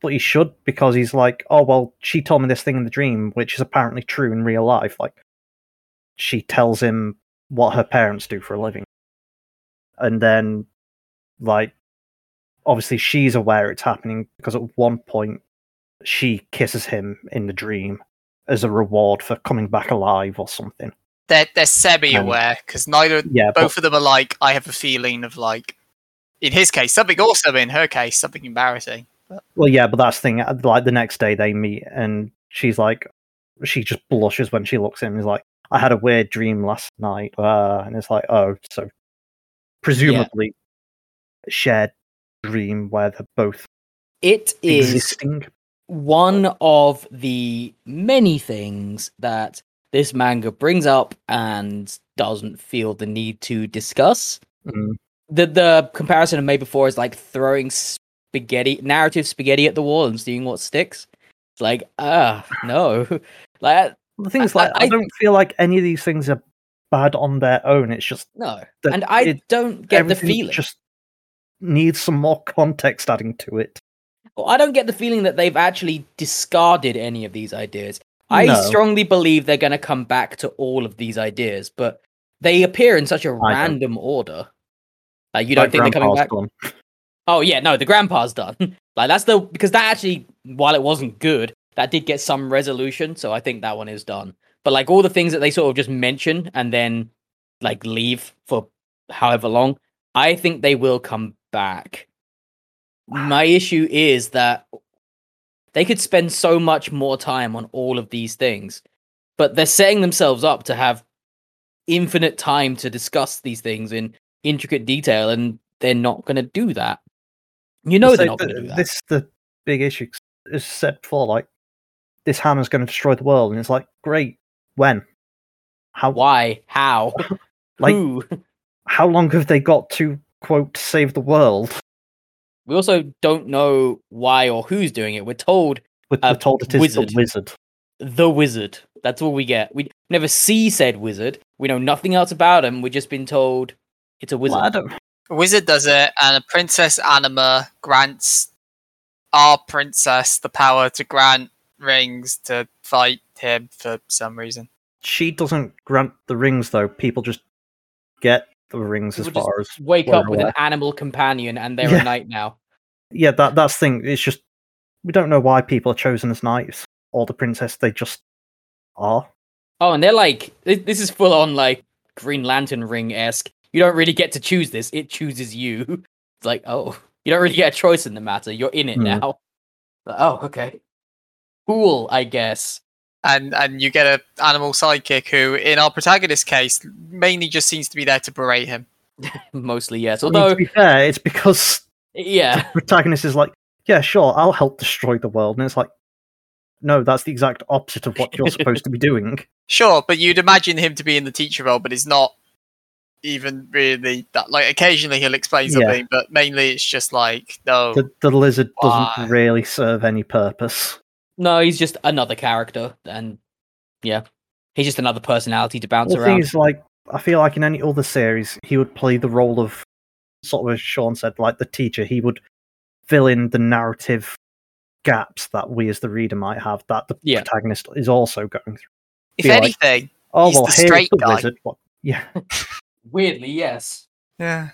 But he should because he's like, oh well, she told me this thing in the dream, which is apparently true in real life. Like, she tells him what her parents do for a living, and then, like, obviously she's aware it's happening because at one point she kisses him in the dream as a reward for coming back alive or something. They're they're semi-aware because neither Yeah, but both of them are like, I have a feeling of like, in his case, something also in her case, something embarrassing. Well, yeah, but that's the thing. uh, Like the next day they meet, and she's like, she just blushes when she looks at him. He's like, I had a weird dream last night, uh, and it's like, oh, so presumably shared dream where they're both It is existing. one of the many things that this manga brings up and doesn't feel the need to discuss. Mm. The the comparison I made before is like throwing spaghetti narrative spaghetti at the wall and seeing what sticks. It's like, ah, no. like The thing is, like, I, I- don't feel like any of these things are bad on their own. It's just no. and I it- don't get the feeling. just needs some more context adding to it. Well, I don't get the feeling that they've actually discarded any of these ideas. I No. strongly believe they're going to come back to all of these ideas, but they appear in such a don't. random order. Like you don't Like think they're coming back? done. Oh yeah, no, the grandpa's done. like that's the because that actually, while it wasn't good, that did get some resolution. So I think that one is done. But like all the things that they sort of just mention and then like leave for however long, I think they will come back. My issue is that they could spend so much more time on all of these things, but they're setting themselves up to have infinite time to discuss these things in intricate detail, and they're not going to do that. You know So they're not going to do that. This is the big issue. As said before, like this hammer's going to destroy the world, and it's like, great. When? How? Why? How? Like, Who? how long have they got to quote save the world? We also don't know why or who's doing it. We're told We're, we're told it is wizard. the wizard. the wizard. That's all we get. We never see said wizard. We know nothing else about him. We've just been told it's a wizard. Well, I don't. A wizard does it, and a princess anima grants our princess the power to grant rings to fight him for some reason. She doesn't grant the rings though. People just get the rings as People just far as Wake up with an animal companion, and they're Yeah. a knight now. yeah. That that's the thing. It's just we don't know why people are chosen as knights or the princess. They just are. Oh, and they're like, this is full on like Green Lantern ring esque. You don't really get to choose this; it chooses you. It's like, oh, you don't really get a choice in the matter. You're in it Hmm. now. But, oh, okay, cool. I guess. And and you get a animal sidekick who, in our protagonist case, mainly just seems to be there to berate him. Mostly yes. I mean, Although, to be fair, it's because yeah, the protagonist is like, yeah, sure, I'll help destroy the world, and it's like, no, that's the exact opposite of what you're supposed to be doing. Sure, but you'd imagine him to be in the teacher role, but he's not even really that. Like occasionally he'll explain Yeah. something, but mainly it's just like no. The, the lizard Why? doesn't really serve any purpose. No, he's just another character, and yeah, he's just another personality to bounce Well, around. is, like, I feel like in any other series, he would play the role of, sort of as Sean said, like the teacher. He would fill in the narrative gaps that we as the reader might have that the Yeah. protagonist is also going through. if be like- anything, Oh He's well, the here's straight the guy. wizard. What? Yeah, Weirdly, yes. yeah.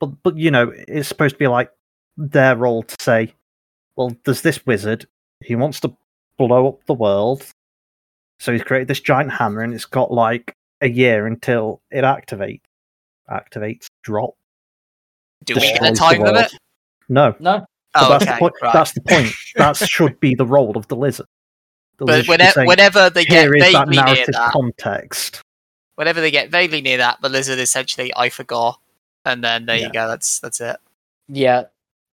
but but you know, it's supposed to be like their role to say, well, there's this wizard. He wants to blow up the world, so he's created this giant hammer, and it's got like a year until it activates. Activates. Drop. Do we get a time limit? No, No, Oh, that's okay. the point. right. That's the point. That should be the role of the lizard. The but lizard whenever, saying, whenever they get here is that vaguely near that, context. whenever they get vaguely near that, the lizard essentially I forgot, and then there Yeah. you go. That's that's it. yeah,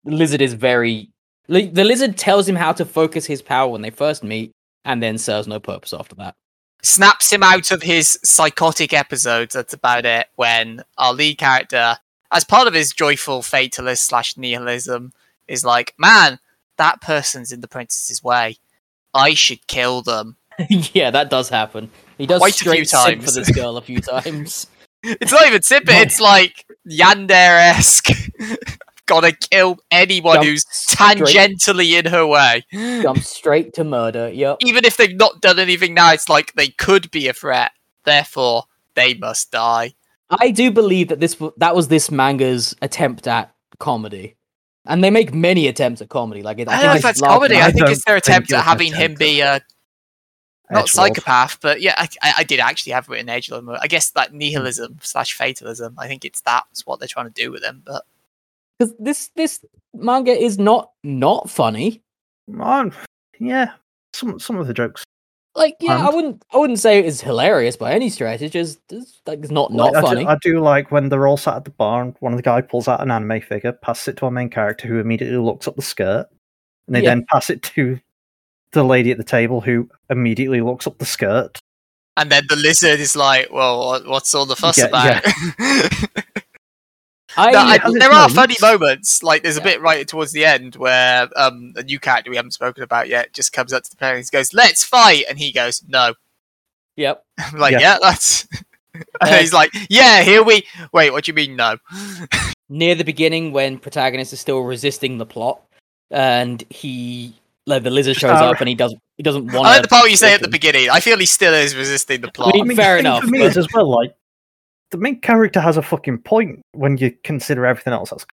the lizard is very. Li- The lizard tells him how to focus his power when they first meet, and then serves no purpose after that. Snaps him out of his psychotic episodes. That's about it. When our lead character, as part of his joyful fatalist slash nihilism, is like, "Man, that person's in the princess's way. I should kill them." yeah, that does happen. He does Quite a few straight simp for this girl a few times. It's not even. No. It's like Yandere esque. Gotta kill anyone Jump who's straight- tangentially in her way. Jump straight to murder. Yep. Even if they've not done anything now, it's like they could be a threat. Therefore, they must die. I do believe that this that was this manga's attempt at comedy, and they make many attempts at comedy. Like it, I I, don't know if that's comedy. I I think it's their attempt it at having him be uh, a not Edgelord. psychopath, but yeah, I, I, I did actually have written edgelord. I guess that nihilism slash fatalism. I think it's that's what they're trying to do with him. But because this this manga is not not funny. Um, yeah, some some of the jokes Like, yeah, I wouldn't, I wouldn't say it's hilarious by any stretch. It's just, it's like, it's not not Like, I do- funny. I do, like when they're all sat at the bar and one of the guy pulls out an anime figure, passes it to our main character who immediately looks up the skirt, and they Yeah. then pass it to the lady at the table who immediately looks up the skirt. And then the lizard is like, "Well, what's all the fuss Yeah, about?" I, No, I- there are funny moments. moments. Like there's a Yeah. bit right towards the end where um, a new character we haven't spoken about yet just comes up to the player and goes, "Let's fight," and he goes, "No." yep. I'm like, Yeah. "Yeah, that's." and Uh, he's like, "Yeah, here we." Wait, what do you mean, no? near the beginning when protagonist is still resisting the plot and he like the lizard shows Uh, up and he doesn't he doesn't want I like the part where you say at the beginning. I feel he still is resisting the plot. mean, I mean, fair enough, For me, but- is as well like the main character has a fucking point when you consider everything else. That's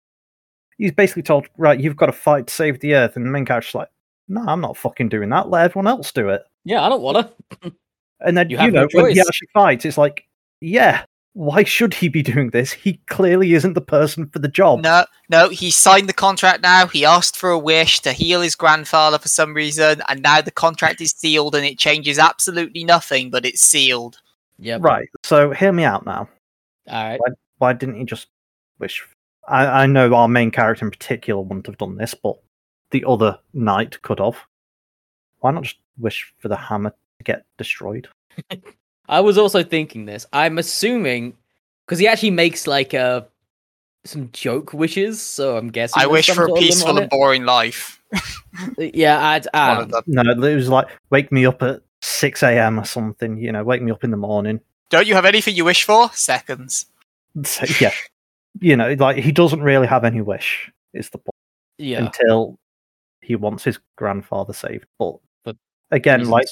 he's basically told, right, you've got to fight to save the earth, and the main character's like, no, I'm not fucking doing that. Let everyone else do it. yeah i don't wanna And then You you, have no know when he actually fights, it's like, yeah, why should he be doing this? He clearly isn't the person for the job. No, no, he signed the contract now. He asked for a wish to heal his grandfather for some reason, and now the contract is sealed and it changes absolutely nothing, but it's sealed. yep Right. So hear me out now. All right Why didn't he just wish? I, I know our main character in particular wouldn't have done this, but the other knight could have. Why not just wish for the hammer to get destroyed? i was also thinking this i'm assuming because he actually makes like uh some joke wishes so i'm guessing I wish for a sort of peaceful and boring life. yeah i'd um. No, it was like wake me up at six a.m. or something. You know, wake me up in the morning. Don't you have anything you wish for? Seconds. So, yeah, you know, like he doesn't really have any wish. Is the point yeah until he wants his grandfather saved. But For again, mm. like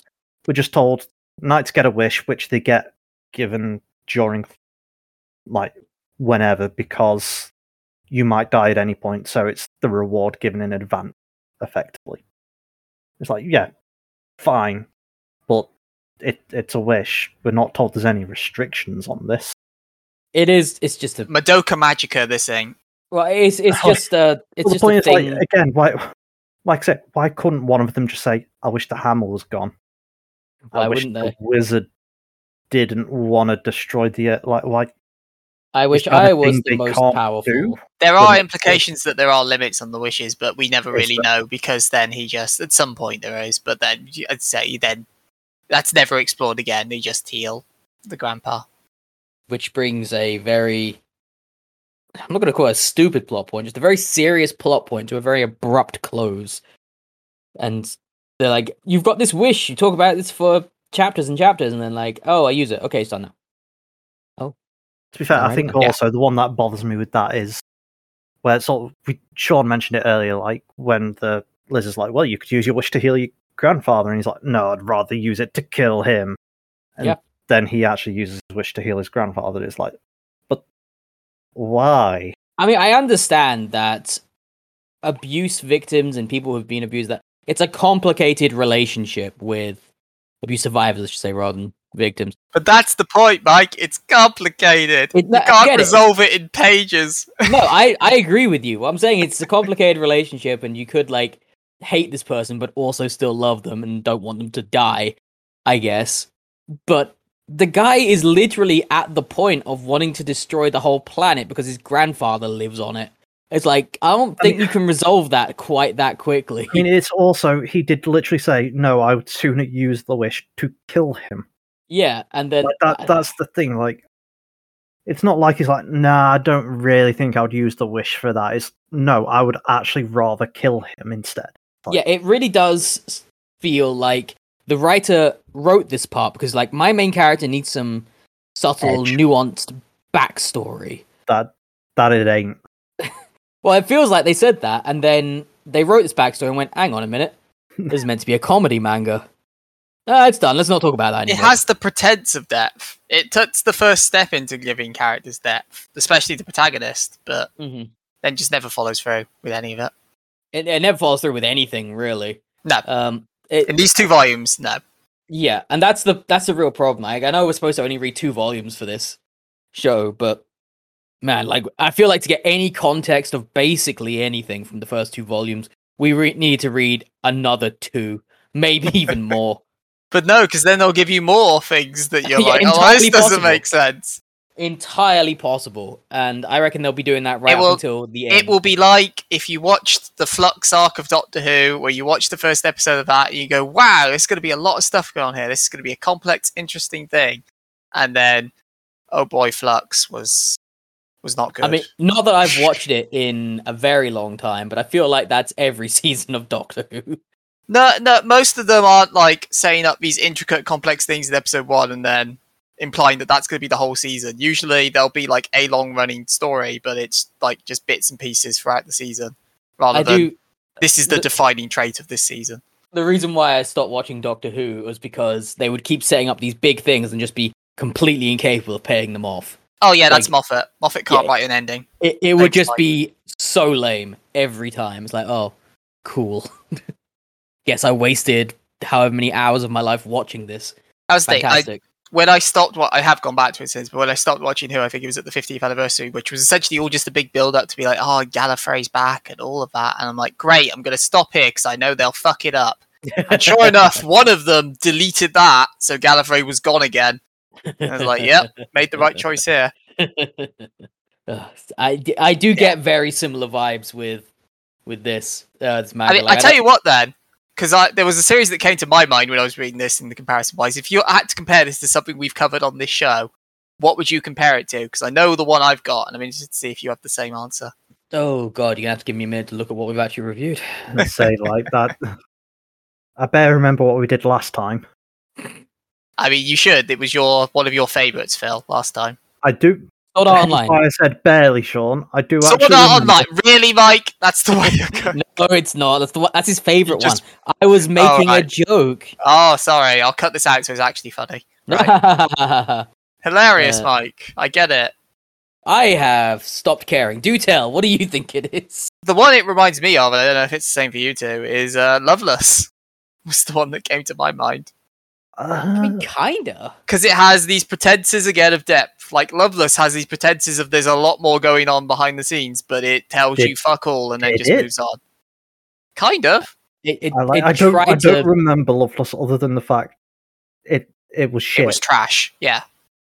we're just told knights get a wish, which they get given during like whenever because you might die at any point. So it's the reward given in advance, effectively. It's like, yeah, fine, but it it's a wish. We're not told there's any restrictions on this. it is it's just a Madoka Magica, this ain't. well it's it's just uh it's Well, the just a point is, thing like, again, why, like I said, why couldn't one of them just say, "I wish the hammer was gone"? why I wish wouldn't the they wizard didn't want to destroy the earth. Like, why? i wish It's not a i was the most powerful do. There are implications that there are limits on the wishes, but we never really there? know because then he just, at some point there is, but then I'd say then that's never explored again. They just heal the grandpa. which brings a very I'm not going to call it a stupid plot point, just a very serious plot point to a very abrupt close. And they're like, "You've got this wish. You talk about this for chapters and chapters, and then like, oh, I use it. Okay, it's done now." Oh. To be fair, I Alright, think yeah. also the one that bothers me with that is where sort of we, Sean mentioned it earlier, like when the Liz is like, "Well, you could use your wish to heal your grandfather," and he's like, "No, I'd rather use it to kill him." And Yeah. then he actually uses his wish to heal his grandfather. It's like, but why? I mean, I understand that abuse victims and people who've been abused that it's a complicated relationship with abuse survivors, I should say, rather than victims. But that's the point, Mike. It's complicated. It- you no, I can't get it. resolve it in pages. no, I, I agree with you. I'm saying it's a complicated relationship, and you could like hate this person, but also still love them and don't want them to die. I guess, but the guy is literally at the point of wanting to destroy the whole planet because his grandfather lives on it. It's like I don't I think mean- you can resolve that quite that quickly. I mean, it's also he did literally say, "No, I would sooner use the wish to kill him." yeah, and then Like that, that's the thing. Like, it's not like he's like, "Nah, I don't really think I would use the wish for that." It's no, I would actually rather kill him instead. Yeah, it really does feel like the writer wrote this part because like my main character needs some subtle, Edge. nuanced backstory. That that it ain't. Well, it feels like they said that, and then they wrote this backstory and went, "Hang on a minute, this is meant to be a comedy manga." Ah, it's done. Let's not talk about that It has the pretense of depth. It takes the first step into giving characters depth, especially the protagonist, but Mhm. then just never follows through with any of it. It, it never follows through with anything really. No. Um, it, In these two volumes, no. Yeah, and that's the that's the real problem. Like, I know we're supposed to only read two volumes for this show, but man, like I feel like to get any context of basically anything from the first two volumes, we re- need to read another two, maybe even more. But no, because then they'll give you more things that you're Yeah, like, oh, this doesn't possible. make sense. Entirely possible, and I reckon they'll be doing that right will- until the end. It will be like if you watched the Flux arc of Doctor Who, where you watch the first episode of that, and you go, "Wow, there's going to be a lot of stuff going on here. This is going to be a complex, interesting thing," and then, oh boy, Flux was was not good. I mean, not that I've watched it in a very long time, but I feel like that's every season of Doctor Who. no, no, most of them aren't like saying up these intricate, complex things in episode one, and then implying that that's going to be the whole season. Usually, there'll be like a long-running story, but it's like just bits and pieces throughout the season, rather I than do. this is the the- defining trait of this season. The reason why I stopped watching Doctor Who was because they would keep setting up these big things and just be completely incapable of paying them off. Oh yeah, that's Moffat. Moffat can't Yeah. write an ending. It, it would just Mike. be so lame every time. It's like, oh, cool. Guess I wasted however many hours of my life watching this. I was thinking, I, Fantastic. When I stopped, what I have gone back to it since, but when I stopped watching Who, I think it was at the 50th anniversary, which was essentially all just a big build up to be like, oh, Gallifrey's back and all of that, and I'm like, great, I'm gonna stop here because I know they'll fuck it up. And sure enough, one of them deleted that, so Gallifrey was gone again. I was like, yep, made the right choice here. I, I, I do get very similar vibes with with this. Uh, this I mean, Like, I tell don't- you what, then, because there was a series that came to my mind when I was reading this in the comparison wise. If you had to compare this to something we've covered on this show, what would you compare it to? Because I know the one I've got, and I'm interested to see if you have the same answer. Oh god, you're gonna have to give me a minute to look at what we've actually reviewed. and say like that. I better remember what we did last time. I mean, you should. It was your one of your favourites, Phil, last time. I do. Sword Art Online. I said barely, Sean. I do Sword actually. Art remember- Online, really, Mike? That's the way you go. No, it's not. That's the one, that's his favorite just- one. I was making right. a joke. Oh, sorry. I'll cut this out so it's actually funny. Right. Hilarious, Uh, Mike. I get it. I have stopped caring. Do tell. What do you think it is? The one it reminds me of, and I don't know if it's the same for you two, is uh, Loveless. Was the one that came to my mind. I mean, Uh, kinda. because it has these pretenses again of depth. Like Loveless has these pretenses of there's a lot more going on behind the scenes, but it tells Did- you fuck all and then just it? moves on. Kind of. It, it, I, like, it I don't. tried I don't remember Loveless other than the fact it it was shit. It was trash. Yeah.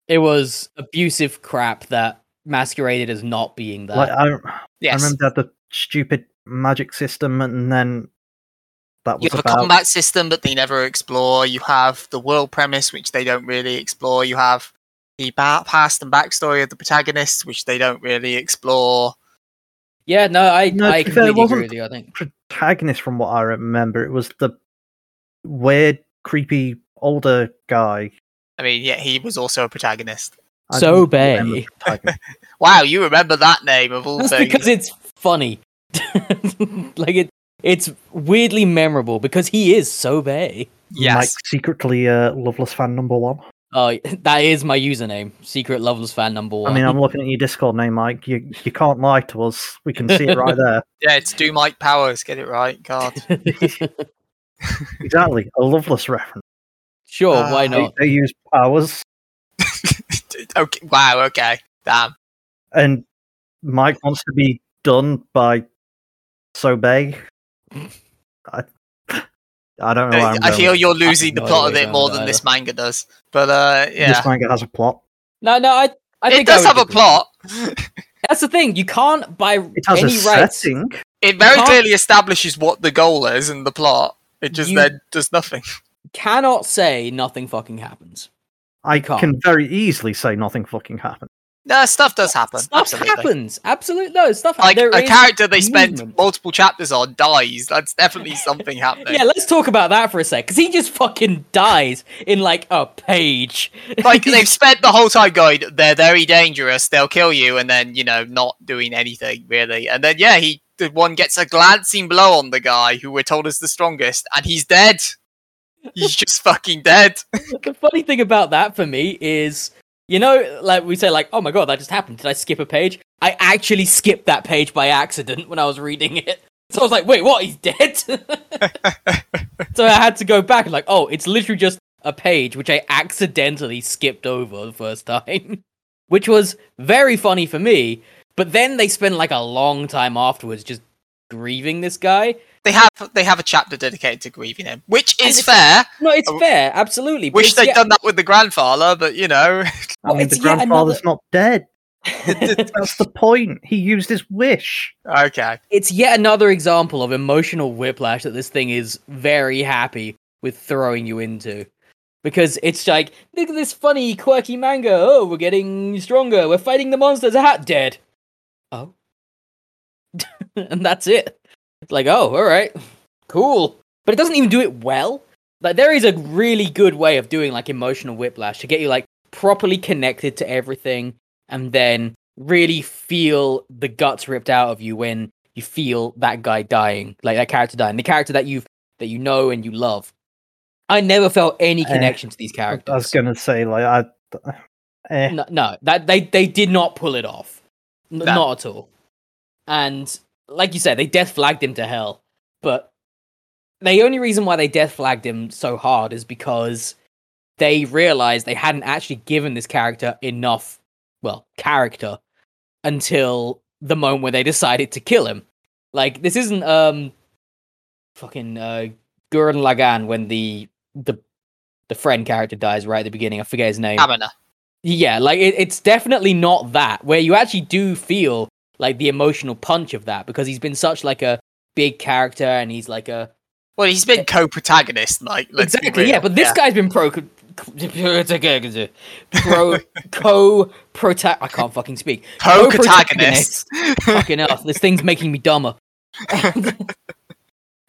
It was abusive crap that masqueraded as not being that. like I, I remember they had the stupid magic system, and then that You was have a combat system that they never explore. You have the world premise, which they don't really explore. You have the past and backstory of the protagonists, which they don't really explore. yeah, no, I No, I to be fair, it completely agree with you. I think. protagonist from what I remember. It was the weird, creepy older guy. I mean, yeah, he was also a protagonist. I So don't Bay. Wow, you remember that name of all That's things. because it's funny. like it, it's weirdly memorable because he is so Bay. yes. Mike secretly uh, Loveless fan number one. Oh, that is my username. Secret Loveless fan number one. I mean, I'm looking at your Discord name, Mike. You you can't lie to us. We can see it right there. Yeah, it's Do Mike Powers. Get it right. God. Exactly, a Loveless reference. sure, Uh, why They, not? they use powers, okay. Wow. Okay. Damn. and Mike wants to be done by Soubi. I, I don't know. Where I, I'm I going feel you're losing the plot of idea it more than going this manga does. But uh, yeah, This manga has a plot. No, no, I. I it think I does would have a plot. That's the thing. You can't buy It has any a rights. setting. It very clearly establishes what the goal is and the plot. It just You- then does nothing. Cannot say nothing fucking happens. I can't. can very easily say nothing fucking happened. No, stuff does happen. Stuff absolutely. happens. Absolutely, no stuff. Like there a character they spent movement. multiple chapters on dies. That's definitely something happening. Yeah, let's talk about that for a sec, because he just fucking dies in like a page. like they've spent the whole time going, they're very dangerous, they'll kill you, and then you know not doing anything really, and then yeah, he the one gets a glancing blow on the guy who we're told is the strongest, and he's dead. He's just fucking dead. the funny thing about that for me is, you know, like we say, like, oh my god, that just happened. Did I skip a page? I actually skipped that page by accident when I was reading it. So I was like, wait, what? He's dead? so I had to go back and like, oh, it's literally just a page which I accidentally skipped over the first time. which was very funny for me. But then they spend like a long time afterwards just grieving this guy. They have they have a chapter dedicated to grieving him, which is it's- fair. No, it's fair, absolutely. Wish it's they'd yet- done that with the grandfather, but you know, I mean, it's the yet grandfather's another- not dead. That's the point. He used his wish. okay. it's yet another example of emotional whiplash that this thing is very happy with throwing you into. Because it's like, look at this funny, quirky manga. Oh, we're getting stronger. We're fighting the monsters. Ah, dead. Oh. and that's it. It's like, oh, all right. Cool. But it doesn't even do it well. Like, there is a really good way of doing, like, emotional whiplash to get you, like, properly connected to everything and then really feel the guts ripped out of you when you feel that guy dying, like that character dying, the character that you've that you know and you love. I never felt any Eh, connection to these characters. I was gonna say like I. Eh. No, no, that they they did not pull it off, N- No. not at all. And like you said, they death flagged him to hell. But the only reason why they death flagged him so hard is because they realized they hadn't actually given this character enough, well, character until the moment where they decided to kill him. Like this isn't um fucking uh Gurren Lagann when the the the friend character dies right at the beginning. I forget his name. Kamina. Yeah, like it, it's definitely not that where you actually do feel like the emotional punch of that because he's been such like a big character and he's like a Well, he's been co-protagonist, like exactly yeah. But this guy's been pro pro co prota I can't fucking speak co-protagonist. fucking hell, this thing's making me dumber.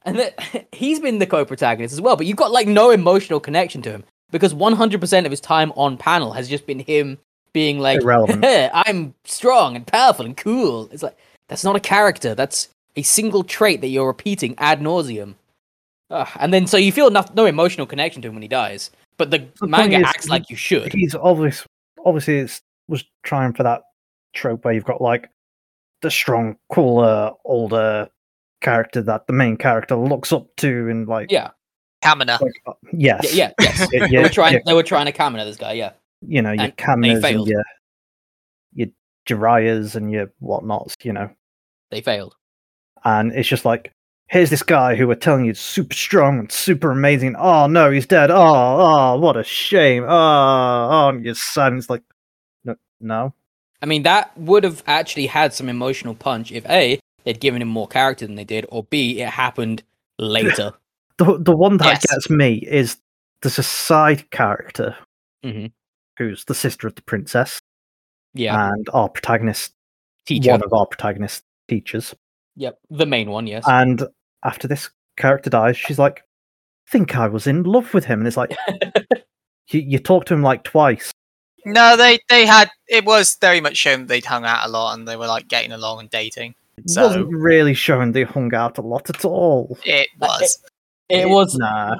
and that he's been the co-protagonist as well, but you've got like no emotional connection to him because 100% of his time on panel has just been him being like, Irrelevant. "I'm strong and powerful and cool." It's like that's not a character. That's a single trait that you're repeating ad nauseum. Ugh, and then so you feel no, no emotional connection to him when he dies, but the, The manga is, acts like you should. He's obvious. Obviously, it's was trying for that trope where you've got like the strong, cooler, older character that the main character looks up to, and like, Yeah, Kamina. like, uh, yes, yeah, yeah. Yes, Yeah, they yeah, were trying. yeah. They were trying to camera this guy. Yeah. You know, your And Kaminas and your your Jiraiya's and your whatnots, you know, They failed. and it's just like. Here's this guy who we're telling you is super strong and super amazing. Oh no, he's dead. Oh, oh, what a shame. Oh, oh, and you're It's like, no, no. I mean, that would have actually had some emotional punch if A, they'd given him more character than they did, or B, it happened later. The the one that Yes. gets me is there's a side character Mm hmm who's the sister of the princess Yeah. and our protagonist, Teacher. one of our protagonist teachers. Yep. The main one, yes. And after this character dies, she's like, "I think I was in love with him," and it's like, you, you talk to him like twice. No, they they had it was very much shown they'd hung out a lot and they were like getting along and dating. It So- wasn't really showing they hung out a lot at all. It was it was. Nah,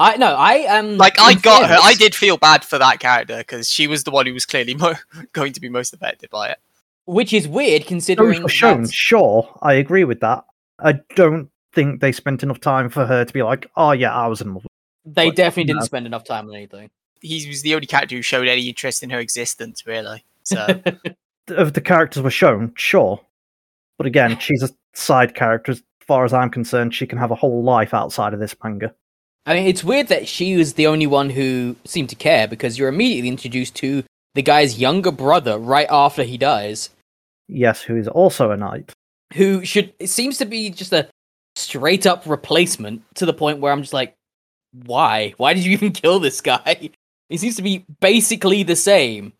I no. I am like I in got her. I did feel bad for that character because she was the one who was clearly mo- going to be most affected by it. which is weird considering. were shown. that's- Sure, I agree with that. I don't think they spent enough time for her to be like, "Oh yeah, I was in love." They But, definitely didn't no. spend enough time on anything. He was the only character who showed any interest in her existence, really. So Of the characters were shown, sure, but again, she's a side character. As far as I'm concerned, she can have a whole life outside of this manga. I mean, it's weird that she was the only one who seemed to care because you're immediately introduced to the guy's younger brother right after he dies, Yes, who is also a knight. who should it seems to be just a straight up replacement to the point where I'm just like, why? Why did you even kill this guy? He seems to be basically the same,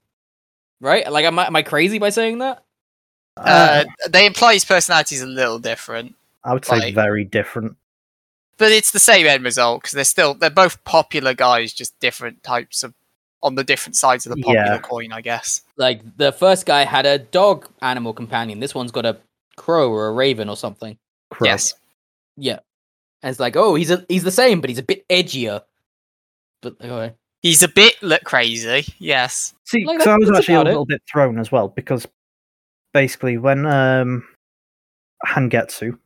right? Like, am I, am I crazy by saying that? uh, they imply his personality is a little different, I would say like- very different. But it's the same end result because they're still they're both popular guys, just different types of on the different sides of the popular Yeah. coin, I guess. Like, the first guy had a dog animal companion. This one's got a crow or a raven or something. Crow. Yes. Yeah, and it's like, oh, he's a, he's the same, but he's a bit edgier. But okay. He's a bit li- crazy, yes. See, Like, 'cause I was actually a about it. little bit thrown as well because basically when um Hangetsu,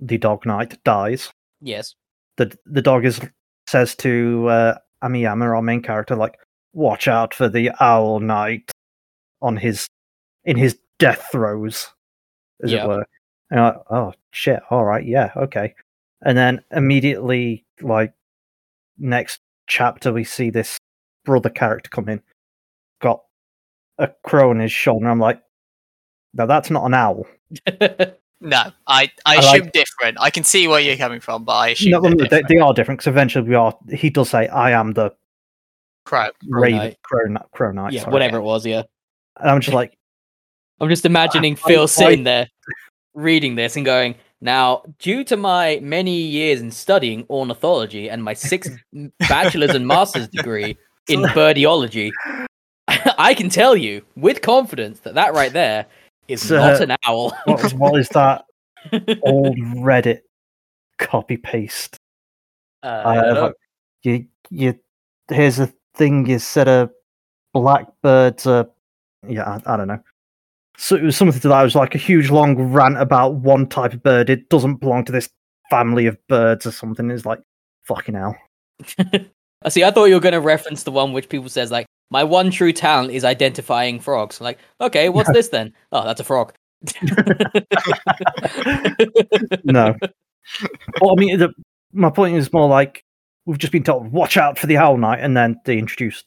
the dog knight, dies, Yes. the the dog is says to uh, Amiyama, our main character, like, "Watch out for the owl knight," on his in his death throes, as Yeah. it were. And like, oh shit! All right, yeah, okay. and then immediately, like next chapter, we see this brother character come in, got a crow on his shoulder. I'm like, no, that's not an owl. No, I, I, I assume like- different. I can see where you're coming from, but I assume No, they're they, different. they are different because eventually we are. He does say, "I am the Crow. raven, Knight. crow, Knight- crow knight." yeah, sorry. whatever it was. Yeah, And I'm just like, I'm just imagining I- Phil I- sitting there reading this and going, "Now, due to my many years in studying ornithology and my six bachelor's and master's degree in birdiology, I can tell you with confidence that that right there is So, not an owl." what, is- what is that old Reddit copy paste? Uh, I have a- you you here's the thing you said a blackbirds are yeah I, I don't know so it was something to that it was like a huge long rant about one type of bird it doesn't belong to this family of birds or something it's like fucking hell I see. I thought you were going to reference the one which people says like, "My one true talent is identifying frogs." Like, okay, what's this then? Oh, that's a frog. no well i mean the, my point is more like we've just been told watch out for the owl knight and then they introduced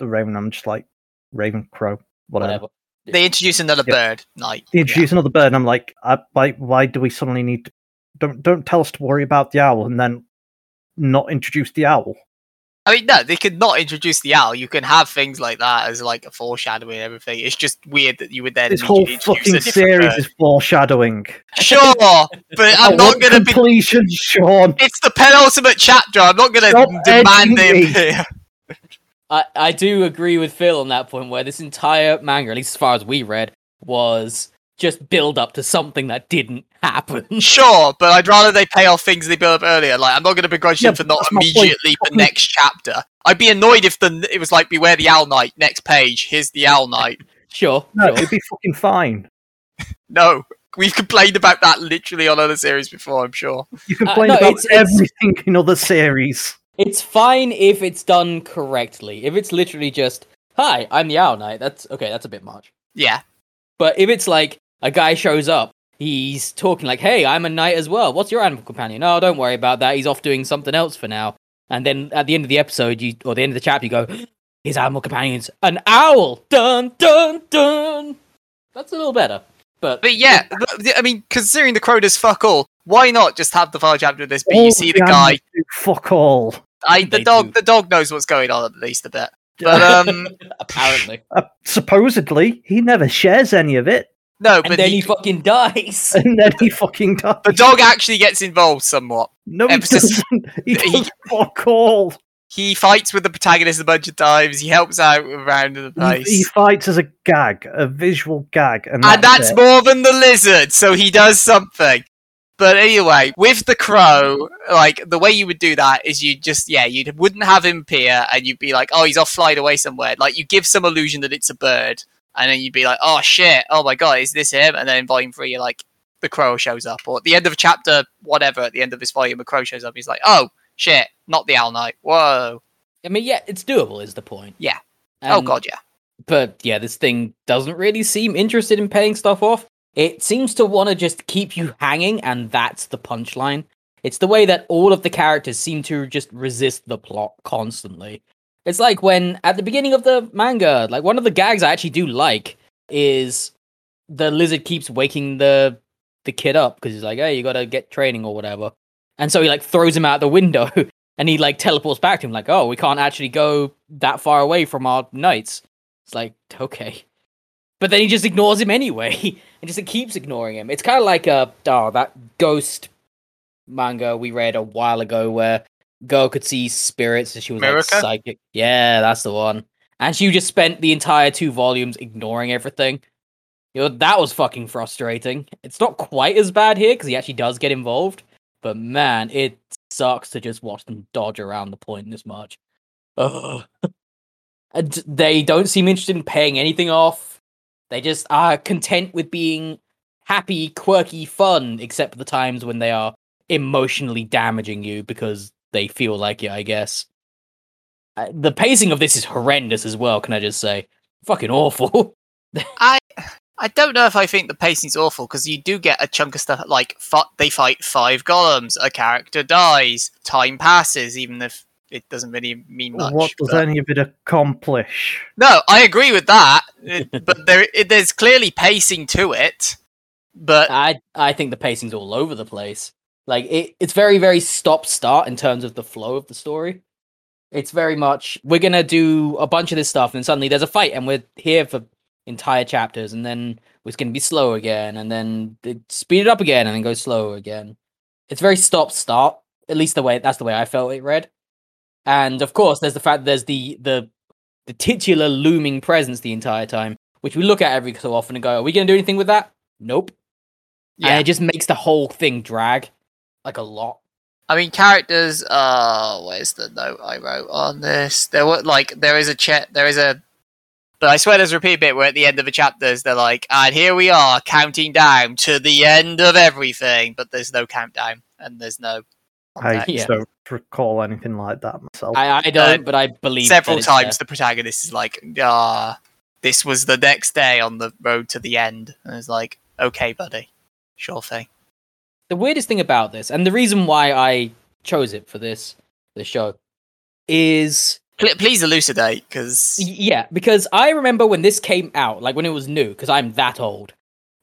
the raven i'm just like raven crow whatever, Whatever. They introduce another Yeah. bird. Night. they introduce another bird and i'm like I, why why do we suddenly need to, don't don't tell us to worry about the owl and then not introduce the owl I mean, no, they could not introduce the owl. You can have things like that as like a foreshadowing and everything. It's just weird that you would then this whole fucking a series bird. is foreshadowing Sure, but I'm not going to be. completion sean It's the penultimate chapter. I'm not going to demand they edging me. appear. I, I do agree with Phil on that point where this entire manga, at least as far as we read, was just build up to something that didn't happen. Sure, but I'd rather they pay off things they built up earlier. Like, I'm not going to begrudge Yeah, them for not that's point. immediately the next chapter. I'd be annoyed if the it was like Beware the Owl Knight, next page, here's the Owl Knight. Sure, no sure. it'd be fucking fine No, we've complained about that literally on other series before, I'm sure. you uh, complain no, about it's- it's- everything in other series It's fine if it's done correctly. If it's literally just, "Hi, I'm the Owl Knight," that's okay. That's a bit much. Yeah, But if it's like a guy shows up, he's talking like, "Hey, I'm a knight as well. What's your animal companion?" Oh, don't worry about that. He's off doing something else for now. And then at the end of the episode, you or the end of the chapter, you go, "His animal companion's an owl." Dun dun dun. That's a little better. But but yeah, I mean, considering the crow does fuck all, why not just have the final chapter of this? But All you see the animals guy, fuck all I, the They dog, do. the dog knows what's going on at least a bit. But um, apparently, Uh, supposedly he never shares any of it no, and but then he, he, fucking dies. and then he fucking dies the dog actually gets involved somewhat. no he emphasis- doesn't he he- does fuck all He fights with the protagonist a bunch of times. He helps out around the place. he fights as a gag a visual gag and, and that's it. more than the lizard, so he does something. But anyway, with the crow, like the way you would do that is you just yeah, you wouldn't have him appear, and you'd be like, oh, he's off flying away somewhere. Like you give some illusion that it's a bird, and then you'd be like, oh shit, oh my god, is this him? And then in volume three, you're like, the crow shows up, or at the end of a chapter, whatever, at the end of this volume, a crow shows up. He's like, oh shit, not the owl knight. Whoa, I mean, yeah, it's doable. Is the point? Yeah. oh god, yeah. but yeah, this thing doesn't really seem interested in paying stuff off. It seems to want to just keep you hanging, and that's the punchline. It's the way that all of the characters seem to just resist the plot constantly. It's like when at the beginning of the manga, like one of the gags I actually do like is the lizard keeps waking the the kid up because he's like, "Hey, you gotta get training or whatever," and so he like throws him out the window, and he like teleports back to him, like, "Oh, we can't actually go that far away from our knights." It's like, okay. But then he just ignores him anyway. and just keeps ignoring him. It's kind of like a, oh, that ghost manga we read a while ago where girl could see spirits and she was like psychic. Yeah, that's the one. And she just spent the entire two volumes ignoring everything. You know, that was fucking frustrating. It's not quite as bad here because he actually does get involved. But man, it sucks to just watch them dodge around the point this much. Ugh. And they don't seem interested in paying anything off. They just are content with being happy, quirky, fun, except for the times when they are emotionally damaging you because they feel like it, I guess. Uh, the pacing of this is horrendous as well, can I just say? Fucking awful. I I don't know if I think the pacing's awful because you do get a chunk of stuff like f- they fight five golems, a character dies, time passes, even if it doesn't really mean much. what does but- any of it accomplish? No, I agree with that, it- but there it, there's clearly pacing to it. But I I think the pacing's all over the place. Like it, it's very very stop start in terms of the flow of the story. It's very much we're gonna do a bunch of this stuff, and then suddenly there's a fight, and we're here for entire chapters, and then it's gonna be slow again, and then it speed it up again, and then go slow again. It's very stop start. At least the way that's the way I felt it read. And of course, there's the fact that there's the the the titular looming presence the entire time, which we look at every so often and go, "Are we gonna do anything with that?" Nope. And yeah, it just makes the whole thing drag like a lot. I mean characters. Uh, where's the note I wrote on this? There were like there is a chat. There is a. But I swear there's a repeat bit where at the end of the chapters they're like, and here we are counting down to the end of everything, but there's no countdown and there's no. I context. Yeah. don't recall anything like that myself. I, I don't, but I believe several it's times there. the protagonist is like, ah, this was the next day on the road to the end. And it's like, okay, buddy. Sure thing. The weirdest thing about this, and the reason why I chose it for this this show, is Pl- please elucidate, because yeah, because I remember when this came out, like when it was new, because I'm that old,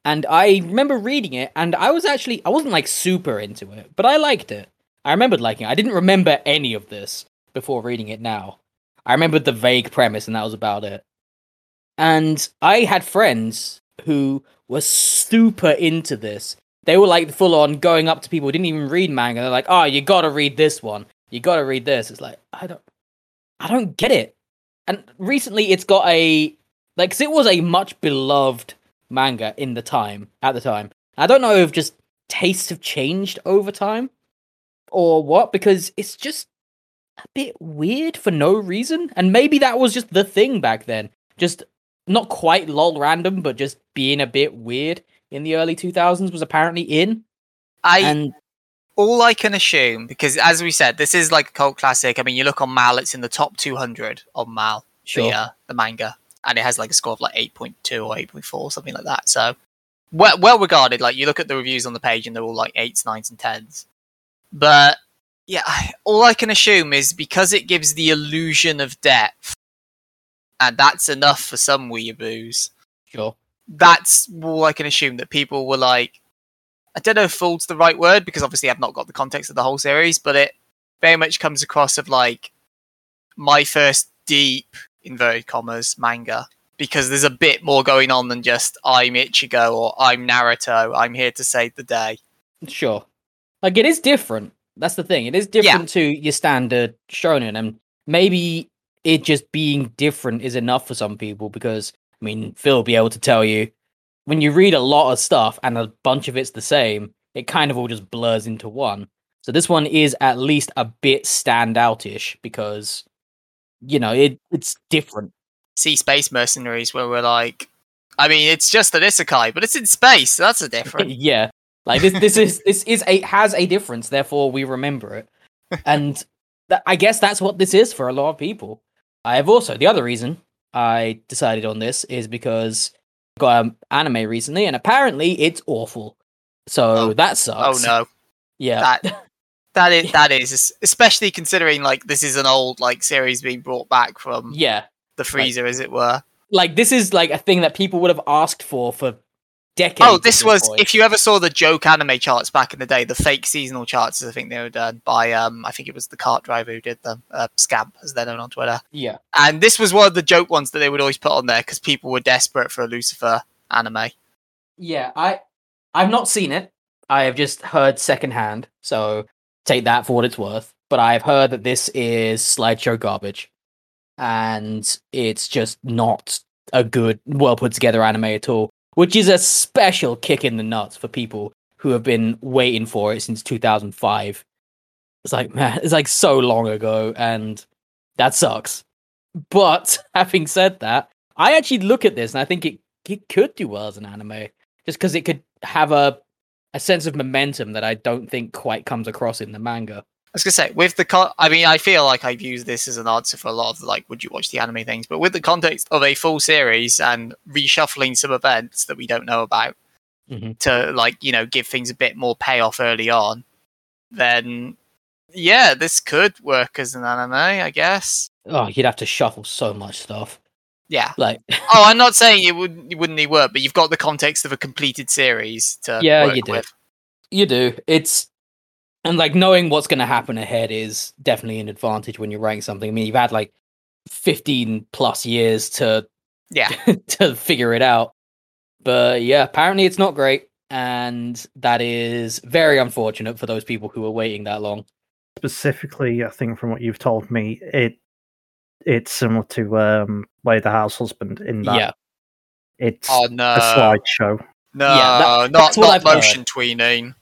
and I remember reading it, and I was actually I wasn't like super into it, but I liked it. I remembered liking it. I didn't remember any of this before reading it now. I remembered the vague premise, and that was about it. And I had friends who were super into this. They were like full on going up to people who didn't even read manga. They're like, "Oh, you gotta read this one. You gotta read this." It's like I don't, I don't get it. And recently, it's got a like, 'cause it was a much beloved manga in the time at the time. I don't know if just tastes have changed over time or what, because it's just a bit weird for no reason. And maybe that was just the thing back then. Just not quite lol random, but just being a bit weird in the early 2000s was apparently in. I And all I can assume, because as we said, this is like a cult classic. I mean, you look on Mal, it's in the top 200 on Mal, sure. the, uh, the manga, and it has like a score of like 8.2 or 8.4, something like that. So, well, well regarded. Like, you look at the reviews on the page, and they're all like 8s, 9s, and 10s. But, yeah, all I can assume is because it gives the illusion of depth, and that's enough for some weeaboos Sure. That's all I can assume that people were like, I don't know if fooled's the right word because obviously I've not got the context of the whole series, but it very much comes across of like my first deep inverted commas manga because there's a bit more going on than just I'm Ichigo or I'm Naruto. I'm here to save the day. Sure. Like it is different. That's the thing. It is different to your standard shonen, and maybe it just being different is enough for some people because I mean Phil will be able to tell you when you read a lot of stuff and a bunch of it's the same, it kind of all just blurs into one. So this one is at least a bit standoutish because you know it it's different. See Space Mercenaries where we're like, I mean, it's just an isekai, but it's in space. So that's a different. yeah. Like this this is this is a has a difference, therefore we remember it. And that, I guess that's what this is for a lot of people. I have also the other reason I decided on this is because I got an anime recently and apparently it's awful. So Oh. that oh no. Yeah. that that is that is especially considering like this is an old like series being brought back from yeah. the freezer as it were Like this is like a thing that people would have asked for for decades. oh this was point. if you ever saw the joke anime charts back in the day the fake seasonal charts i think they were done by um i think it was the cart driver who did them uh, scamp as they're known on twitter yeah. and this was one of the joke ones that they would always put on there because people were desperate for a lucifer anime Yeah, I I've not seen it. I have just heard secondhand, so take that for what it's worth. But I've heard that this is slideshow garbage, and it's just not a good, well put together anime at all. Which is a special kick in the nuts for people who have been waiting for it since 2005. It's like man, it's like so long ago, and that sucks. But having said that, I actually look at this and I think it it could do well as an anime just because it could have a a sense of momentum that I don't think quite comes across in the manga. Was gonna say with the con- I mean, I feel like I've used this as an answer for a lot of like, would you watch the anime things? But with the context of a full series and reshuffling some events that we don't know about Mhm. to like you know give things a bit more payoff early on, then yeah, this could work as an anime, I guess. Oh, you'd have to shuffle so much stuff. Yeah. Like, Oh, I'm not saying it would it wouldn't need work, but you've got the context of a completed series to Yeah, you do. with. you do. It's and like knowing what's going to happen ahead is definitely an advantage when you're writing something. I mean, you've had like 15 plus years to Yeah. to figure it out. But yeah, apparently it's not great and that is very unfortunate for those people who are waiting that long. Specifically, I think from what you've told me, it it's similar to um, Way the House Husband in that yeah. it's Oh no. a slideshow. No, Yeah, that- not that's what not I've heard. motion tweening.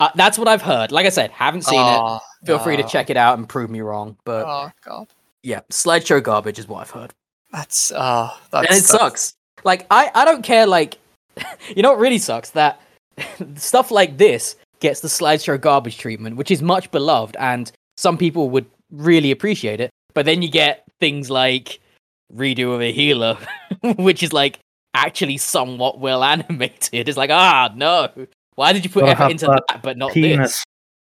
Uh, that's what I've heard. Like I said, haven't seen it. Oh, Feel free to check it out and prove me wrong, but Oh god. yeah, slideshow garbage is what I've heard. That's oh that's and it sucks. Like I, I don't care. Like, you know what really sucks that stuff like this gets the slideshow garbage treatment, which is much beloved, and some people would really appreciate it. But then you get things like redo of a healer, which is like actually somewhat well animated. It's like ah no, why did you put Gotta effort into that that but not Penis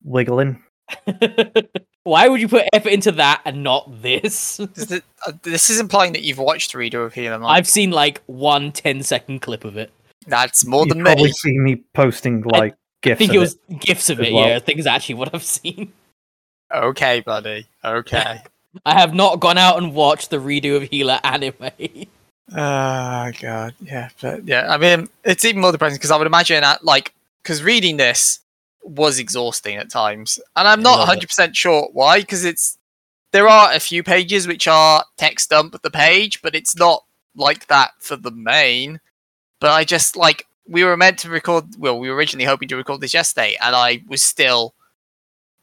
wiggling. why would you put effort into that and not this? It- uh, this is implying that you've watched Redo of Healer. I've seen like one 10 second clip of it. That's more than me. You've than probably me. seen me posting I like gifs. I think of it was gifs of it. well. Yeah, I think it's actually what I've seen. Okay, buddy. Okay. I have not gone out and watched the redo of Healer anime. Oh god, yeah, but yeah, I mean, it's even more depressing because I would imagine that, like, because reading this was exhausting at times, and I'm not 100 percent sure why. Because it's there are a few pages which are text dump the page, but it's not like that for the main. But I just like we were meant to record. Well, we were originally hoping to record this yesterday, and I was still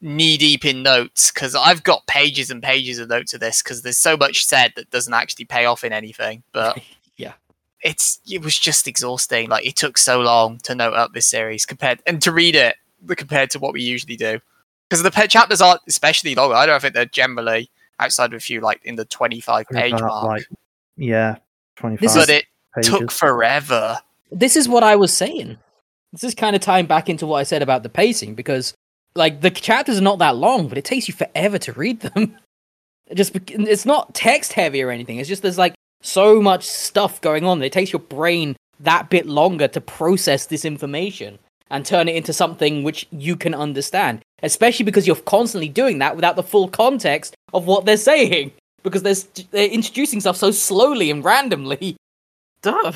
knee deep in notes because I've got pages and pages of notes of this because there's so much said that doesn't actually pay off in anything. But. it's it was just exhausting. Like it took so long to note up this series compared and to read it compared to what we usually do because the chapters aren't especially long. I don't think they're generally outside of a few like in the 25 page about, mark. like yeah, twenty-five. This but it pages. took forever. this is what I was saying. This is kind of tying back into what I said about the pacing because, like, the chapters are not that long, but it takes you forever to read them. It just bec- it's not text heavy or anything. It's just there's like so much stuff going on it takes your brain that bit longer to process this information and turn it into something which you can understand. Especially because you're constantly doing that without the full context of what they're saying because they're, they're introducing stuff so slowly and randomly. Duh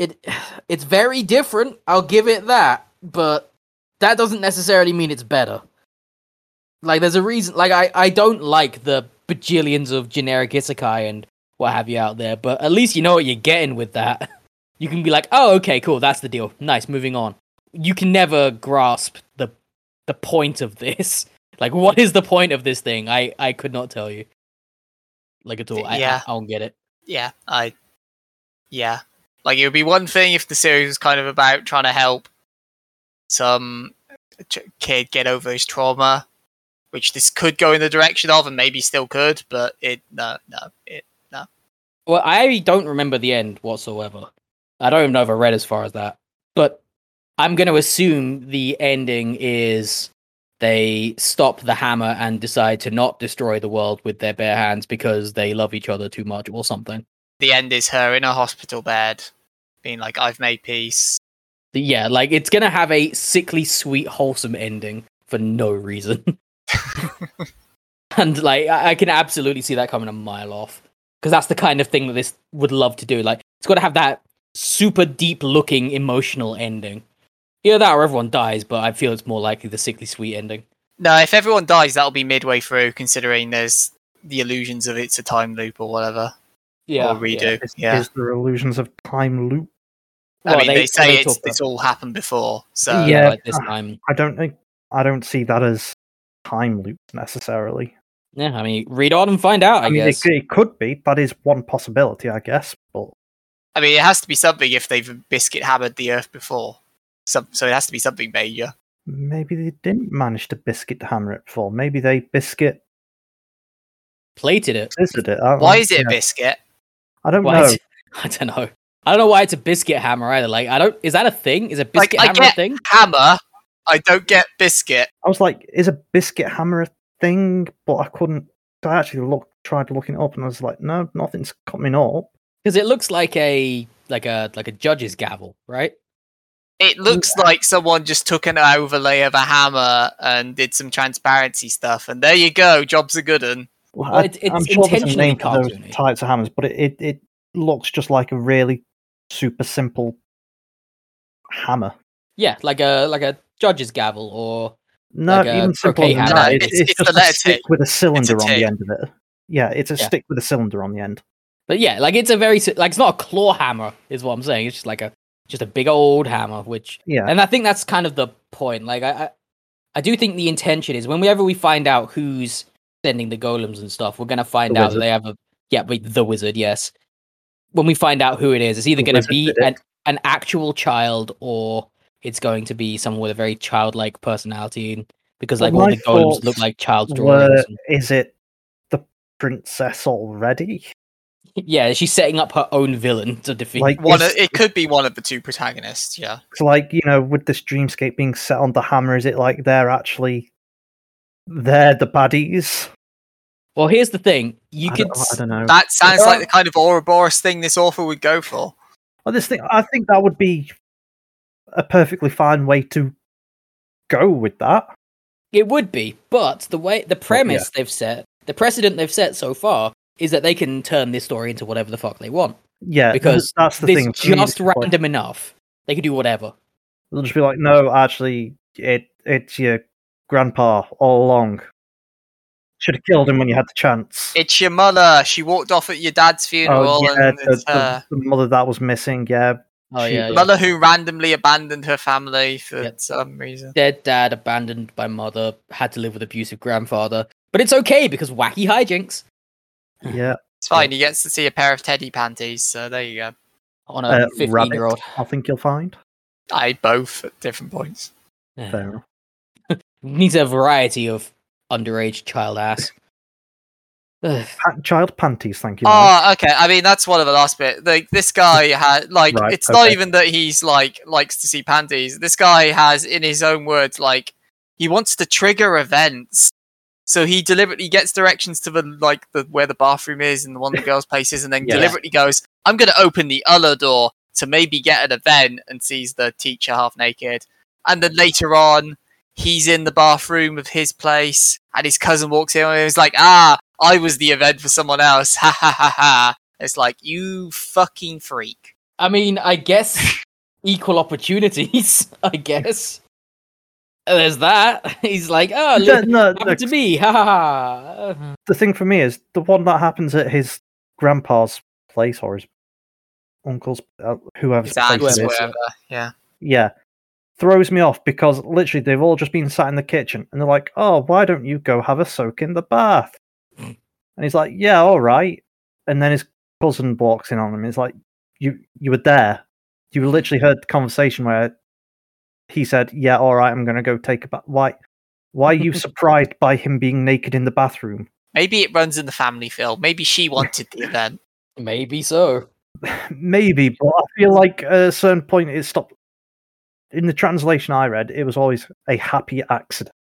it it's very different i'll give it that but that doesn't necessarily mean it's better like there's a reason like i i don't like the bajillions of generic isekai and what have you out there but at least you know what you're getting with that. You can be like oh okay cool that's the deal. Nice moving on. You can never grasp the the point of this. Like what is the point of this thing? I i could not tell you. Like at all. I, Yeah. I, I don't get it. Yeah, I, yeah, like it would be one thing if the series was kind of about trying to help some ch- kid get over his trauma, which this could go in the direction of, and maybe still could, but it no no it Well, I don't remember the end whatsoever. I don't even know if I read as far as that. But I'm going to assume the ending is they stop the hammer and decide to not destroy the world with their bare hands because they love each other too much or something. the end is her in a hospital bed, being like, "I've made peace." Yeah, like it's going to have a sickly, sweet, wholesome ending for no reason. and like I, I can absolutely see that coming a mile off because that's the kind of thing that this would love to do. Like it's got to have that super deep looking emotional ending. Either that or everyone dies, but I feel it's more likely the sickly sweet ending. No, if everyone dies, that'll be midway through, considering there's the illusions of it's a time loop or whatever, Yeah, or redo. Is, Yeah, is there illusions of time loop? I mean, they, they- say it's it's all happened before, so Yeah, Yeah. like this time. I don't think I don't see that as time loops necessarily. Yeah, I mean, read on and find out. I, I, mean, it, guess. c- it could be. That is one possibility, I guess. But I mean, it has to be something if they've biscuit hammered the Earth before. So, so it has to be something major. maybe they didn't manage to biscuit hammer it before. Maybe they biscuit Plated it. scissored it. I don't Why know. is it a biscuit? I don't Why know. is- I don't know. I don't know why it's a biscuit hammer either. Like I don't. Is that a thing? Is a Like, biscuit I hammer a thing? Hammer. I don't get biscuit. I was like, is a biscuit hammer a thing? But I couldn't. I actually looked, tried looking it up, and I was like, no, nothing's coming up. Because it looks like a like a like a judge's gavel, right? It looks like someone just took an overlay of a hammer and did some transparency stuff, and there you go. Job's a good one. Well, Well, I, it's- it's I'm sure there's a intentionally name for those types of hammers, but it, it, it looks just like a really super simple hammer. Yeah, like a like a judge's gavel or No, Like uh, even simpler than hammer. that. No, It's, it's- it's, it's just a stick T. with a cylinder on the end of it. Yeah, it's a Yeah. stick with a cylinder on the end. But yeah, like it's a very like it's not a claw hammer, is what I'm saying. It's just like a just a big old hammer, which Yeah, and I think that's kind of the point. Like I, I, I do think the intention is whenever we find out who's sending the golems and stuff, we're gonna find The out wizard. they have a yeah, but the wizard, yes. When we find out who it is, it's either The gonna be an an actual child or it's going to be someone with a very childlike personality. and- Because like Well, all the golems look thoughts like child's Were, drawings. and- is it the princess already? yeah, she's setting up her own villain to defeat. Like, One, of, it could be one of the two protagonists. Yeah. So, like, you know, with this dreamscape being set on the hammer, is it like they're actually they're the baddies? well, here's the thing: you I, could. don't, I s- don't know. That sounds like the kind of Ouroboros thing this author would go for. Well, this thing, I think that would be a perfectly fine way to go with that. It would be, but the way the premise they've set, the precedent they've set so far, is that they can turn this story into whatever the fuck they want Yeah, because that's the thing. for me, just like- random enough. They can do whatever. They'll just be like, no, actually, it it's your grandpa all along. Should have killed him when you had the chance. It's your mother. She walked off at your dad's funeral, oh yeah, and the, it's her. the, the mother that was missing. Yeah, Oh She- yeah, yeah. Mother who randomly abandoned her family for Yep. some reason. dead dad, abandoned by mother, had to live with abusive grandfather. But it's okay because wacky hijinks yeah. It's fine. He gets to see a pair of teddy panties, so there you go. on Uh, a fifteen-year-old. I think you'll find. I both at different points. Fair. Needs a variety of underage child ass. Ugh. Child panties, thank you. Mike. Oh, okay. I mean, that's one of the last bit. Like this guy had like Right, it's not even that he's like likes to see panties. This guy has, in his own words, like he wants to trigger events. So he deliberately gets directions to the like the where the bathroom is and the one of the girls' places, and then Yeah. deliberately goes, "I'm going to open the other door to maybe get an event," and sees the teacher half naked. And then later on, he's in the bathroom of his place, and his cousin walks in, and he's like, "Ah, I was the event for someone else." Ha ha ha ha! It's like you fucking freak. I mean, I guess equal opportunities. I guess. There's that. He's like, oh, Yeah, look, no, happened look, to me. Ha ha ha. the thing for me is the one that happens at his grandpa's place or his uncle's, uh, whoever's His place aunts, it is. whatever. Yeah. Yeah, throws me off because literally they've all just been sat in the kitchen and they're like, "Oh, why don't you go have a soak in the bath?" And he's like, "Yeah, all right." And then his cousin walks in on him. He's like, "You, you were there. You literally heard the conversation where he said, "Yeah, all right, I'm going to go take a bath." Why? Why are you surprised by him being naked in the bathroom? Maybe it runs in the family Phil. Maybe she wanted the event. Maybe so. Maybe, but I feel like at a certain point it stopped. In the translation I read, it was always a happy accident,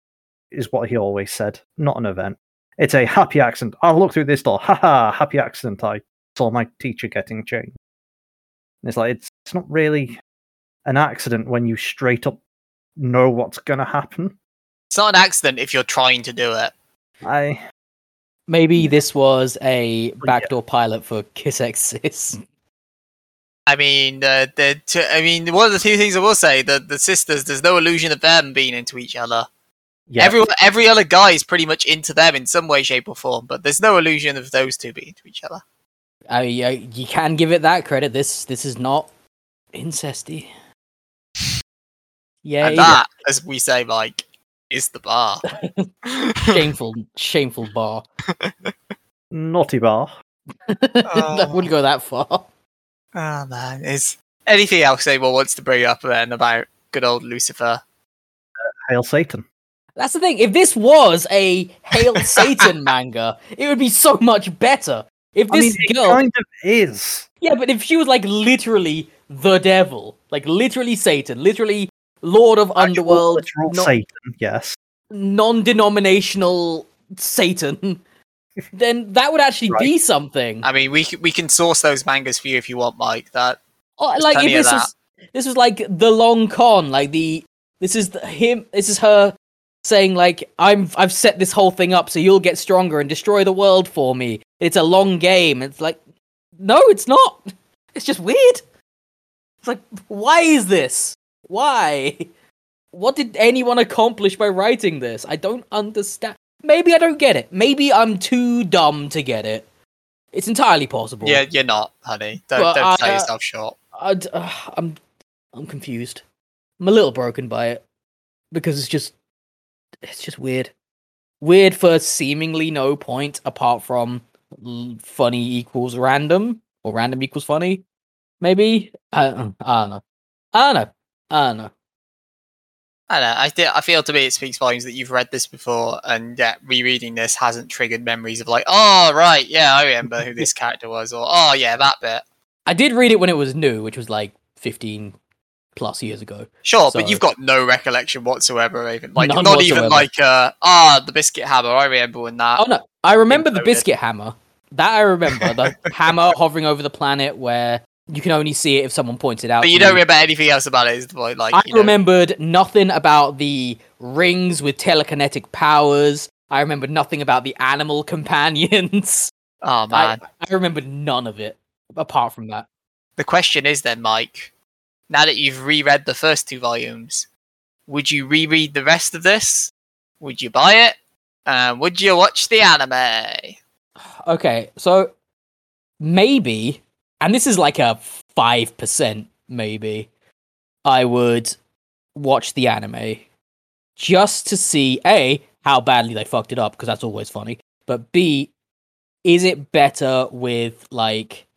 is what he always said, not an event. It's a happy accident. I'll look through this door. Haha, happy accident. I saw my teacher getting changed. And it's like, it's, it's not really an accident when you straight up know what's going to happen. It's not an accident if you're trying to do it. I. Maybe this was a backdoor pilot for Kiss x Sis. I mean, uh, the t- I mean, one of the two things I will say that the sisters, there's no illusion of them being into each other. Yeah, Every every other guy is pretty much into them in some way, shape, or form, but there's no illusion of those two being to each other. I, I, you can give it that credit. This this is not incesty. Yeah, and that, as we say, Mike, is the bar. shameful, shameful bar. naughty bar. I wouldn't go that far. Oh man, is anything else anyone wants to bring up then about good old Lucifer? Hail Satan. That's the thing. If this was a Hail Satan manga, it would be so much better. If I this mean, it girl, kind of is. yeah, but if she was like literally the devil, like literally Satan, literally Lord of Actual Underworld, literal no- Satan, yes. non-denominational Satan, then that would actually be something. I mean, we c- we can source those mangas for you if you want, Mike. That Oh, like if plenty of this was this was like the long con, like the this is the, him, this is her saying like I'm I've set this whole thing up so you'll get stronger and destroy the world for me. It's a long game. It's like no, it's not. It's just weird. It's like why is this? Why? What did anyone accomplish by writing this? I don't understand. Maybe I don't get it. Maybe I'm too dumb to get it. It's entirely possible. yeah, you're not, honey. Don't Well, don't sell uh, yourself short. I'd, uh, I'm I'm confused. I'm a little broken by it because it's just it's just weird. Weird for seemingly no point apart from funny equals random or random equals funny. Maybe I, I don't know. I don't know. I don't know. I know. I feel, I feel to me it speaks volumes that you've read this before, and yet rereading this hasn't triggered memories of like, oh right, yeah, I remember who this character was, or oh yeah, that bit. I did read it when it was new, which was like 15 plus years ago. Sure, So- but you've got no recollection whatsoever, even like not even like uh ah the biscuit hammer. I remember when that. Oh no, I remember the biscuit hammer. That I remember. The hammer hovering over the planet where you can only see it if someone points it out. but you don't remember anything else about it. Is the point? Like I you know, remembered nothing about the rings with telekinetic powers. I remember nothing about the animal companions. Oh I, man. I remember none of it apart from that. The question is then, Mike, now that you've reread the first two volumes, would you reread the rest of this? Would you buy it? Would you watch the anime? Okay, so maybe, and this is like a 5% maybe, I would watch the anime just to see A, how badly they fucked it up, because that's always funny, but B, is it better with like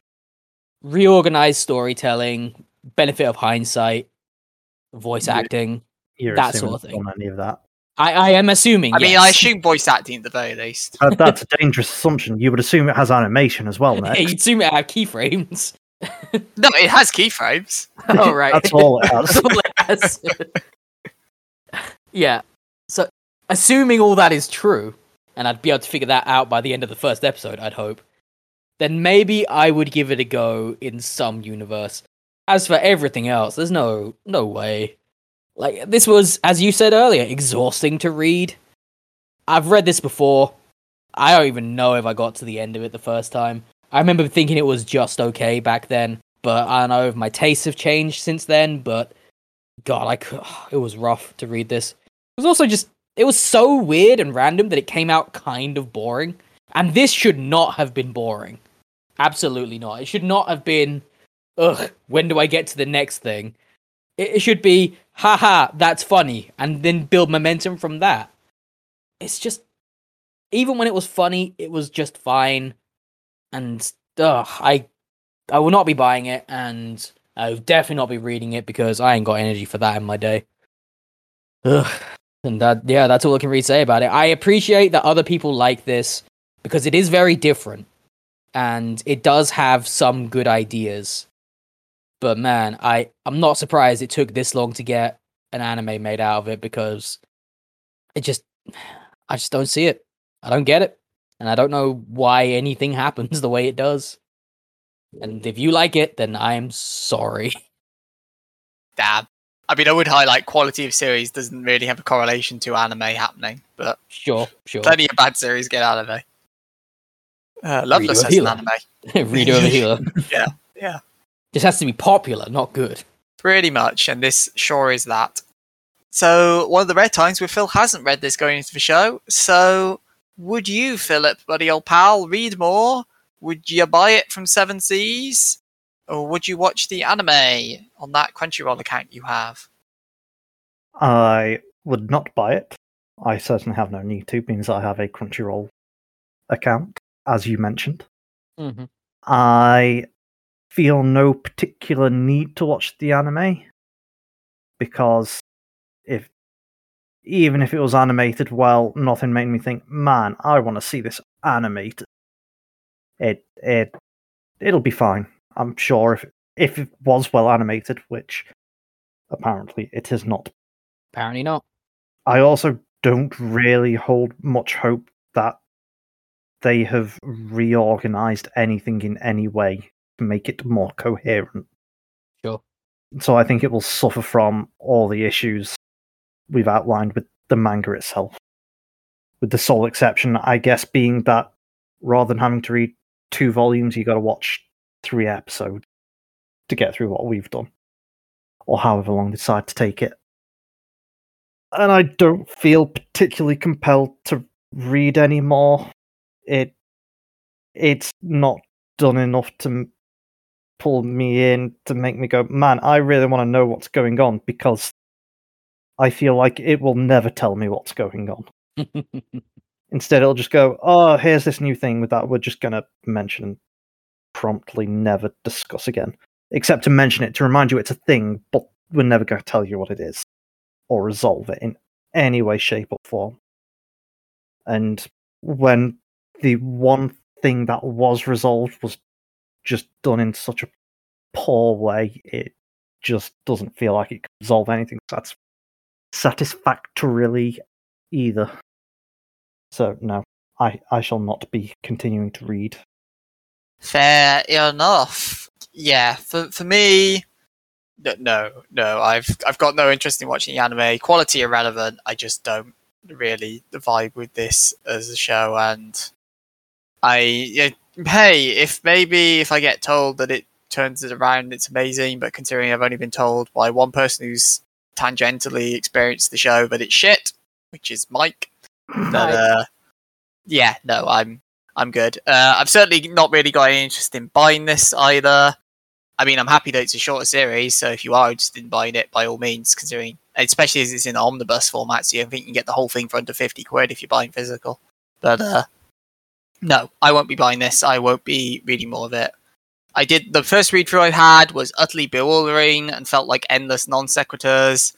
reorganized storytelling, benefit of hindsight, voice Yeah. acting? You're That sort of thing. any of that. I, I am assuming. I mean, I assume voice acting at the very least. Uh, that's a dangerous assumption. You would assume it has animation as well, Yeah, you'd assume it had keyframes. No, it has keyframes. oh, right. That's all it has. all it has. yeah. So, assuming all that is true, and I'd be able to figure that out by the end of the first episode, I'd hope, then maybe I would give it a go in some universe. As for everything else, there's no no way. Like this was, as you said earlier, exhausting to read. I've read this before. I don't even know if I got to the end of it the first time. I remember thinking it was just okay back then, but I don't know if my tastes have changed since then. But God, I cou- it was rough to read this. It was also just it was so weird and random that it came out kind of boring. And this should not have been boring. Absolutely not. It should not have been. Ugh. When do I get to the next thing? It, it should be, haha, that's funny, and then build momentum from that. It's just, even when it was funny, it was just fine, and ugh, I, I will not be buying it, and I'll definitely not be reading it because I ain't got energy for that in my day. Ugh. And that, yeah, that's all I can really say about it. I appreciate that other people like this because it is very different, and it does have some good ideas. But man, I I'm not surprised it took this long to get an anime made out of it because it just I just don't see it. I don't get it. And I don't know why anything happens the way it does. And if you like it, then I'm sorry. Damn. I mean, I would highlight quality of series doesn't really have a correlation to anime happening, but Sure, sure. plenty of bad series get anime. Uh, Loveless has an anime. Redo of the healer. Yeah, yeah. Just has to be popular, not good. Pretty much, and this sure is that. So, one of the rare times where Phil hasn't read this going into the show. So, would you, Philip, buddy old pal, read more? Would you buy it from Seven Seas? Or would you watch the anime on that Crunchyroll account you have? I would not buy it. I certainly have no need to, means I have a Crunchyroll account, as you mentioned. Mm-hmm. I feel no particular need to watch the anime because if even if it was animated well, nothing made me think, man, I want to see this animated. It it it'll be fine. I'm sure if if it was well animated, which apparently it is not. Apparently not. I also don't really hold much hope that they have reorganized anything in any way to make it more coherent. Sure. So I think it will suffer from all the issues we've outlined with the manga itself. With the sole exception, I guess, being that rather than having to read two volumes, you got to watch three episodes to get through what we've done, or however long they decide to take it. And I don't feel particularly compelled to read anymore. It it's not done enough to pull me in to make me go, man, I really want to know what's going on because I feel like it will never tell me what's going on. Instead, it'll just go, oh, here's this new thing with that we're just going to mention and promptly never discuss again. Except to mention it to remind you it's a thing, but we're never going to tell you what it is or resolve it in any way, shape, or form. And when the one thing that was resolved was just done in such a poor way, it just doesn't feel like it could resolve anything satis- satisfactorily either. So no, I I shall not be continuing to read. Fair enough. Yeah, for for me, no, no. I've I've got no interest in watching anime. Quality irrelevant. I just don't really vibe with this as a show, and I hey, if maybe if I get told that it turns it around, it's amazing. But considering I've only been told by one person who's tangentially experienced the show that it's shit, which is Mike, that uh, yeah, no, I'm I'm good. Uh, I've certainly not really got any interest in buying this either. I mean, I'm happy that it's a shorter series, so if you are interested in buying it, by all means, considering, especially as it's in omnibus format, so you think you can get the whole thing for under 50 quid if you're buying physical. But uh, no, I won't be buying this. I won't be reading more of it. I did the first read through I had was utterly bewildering and felt like endless non sequiturs,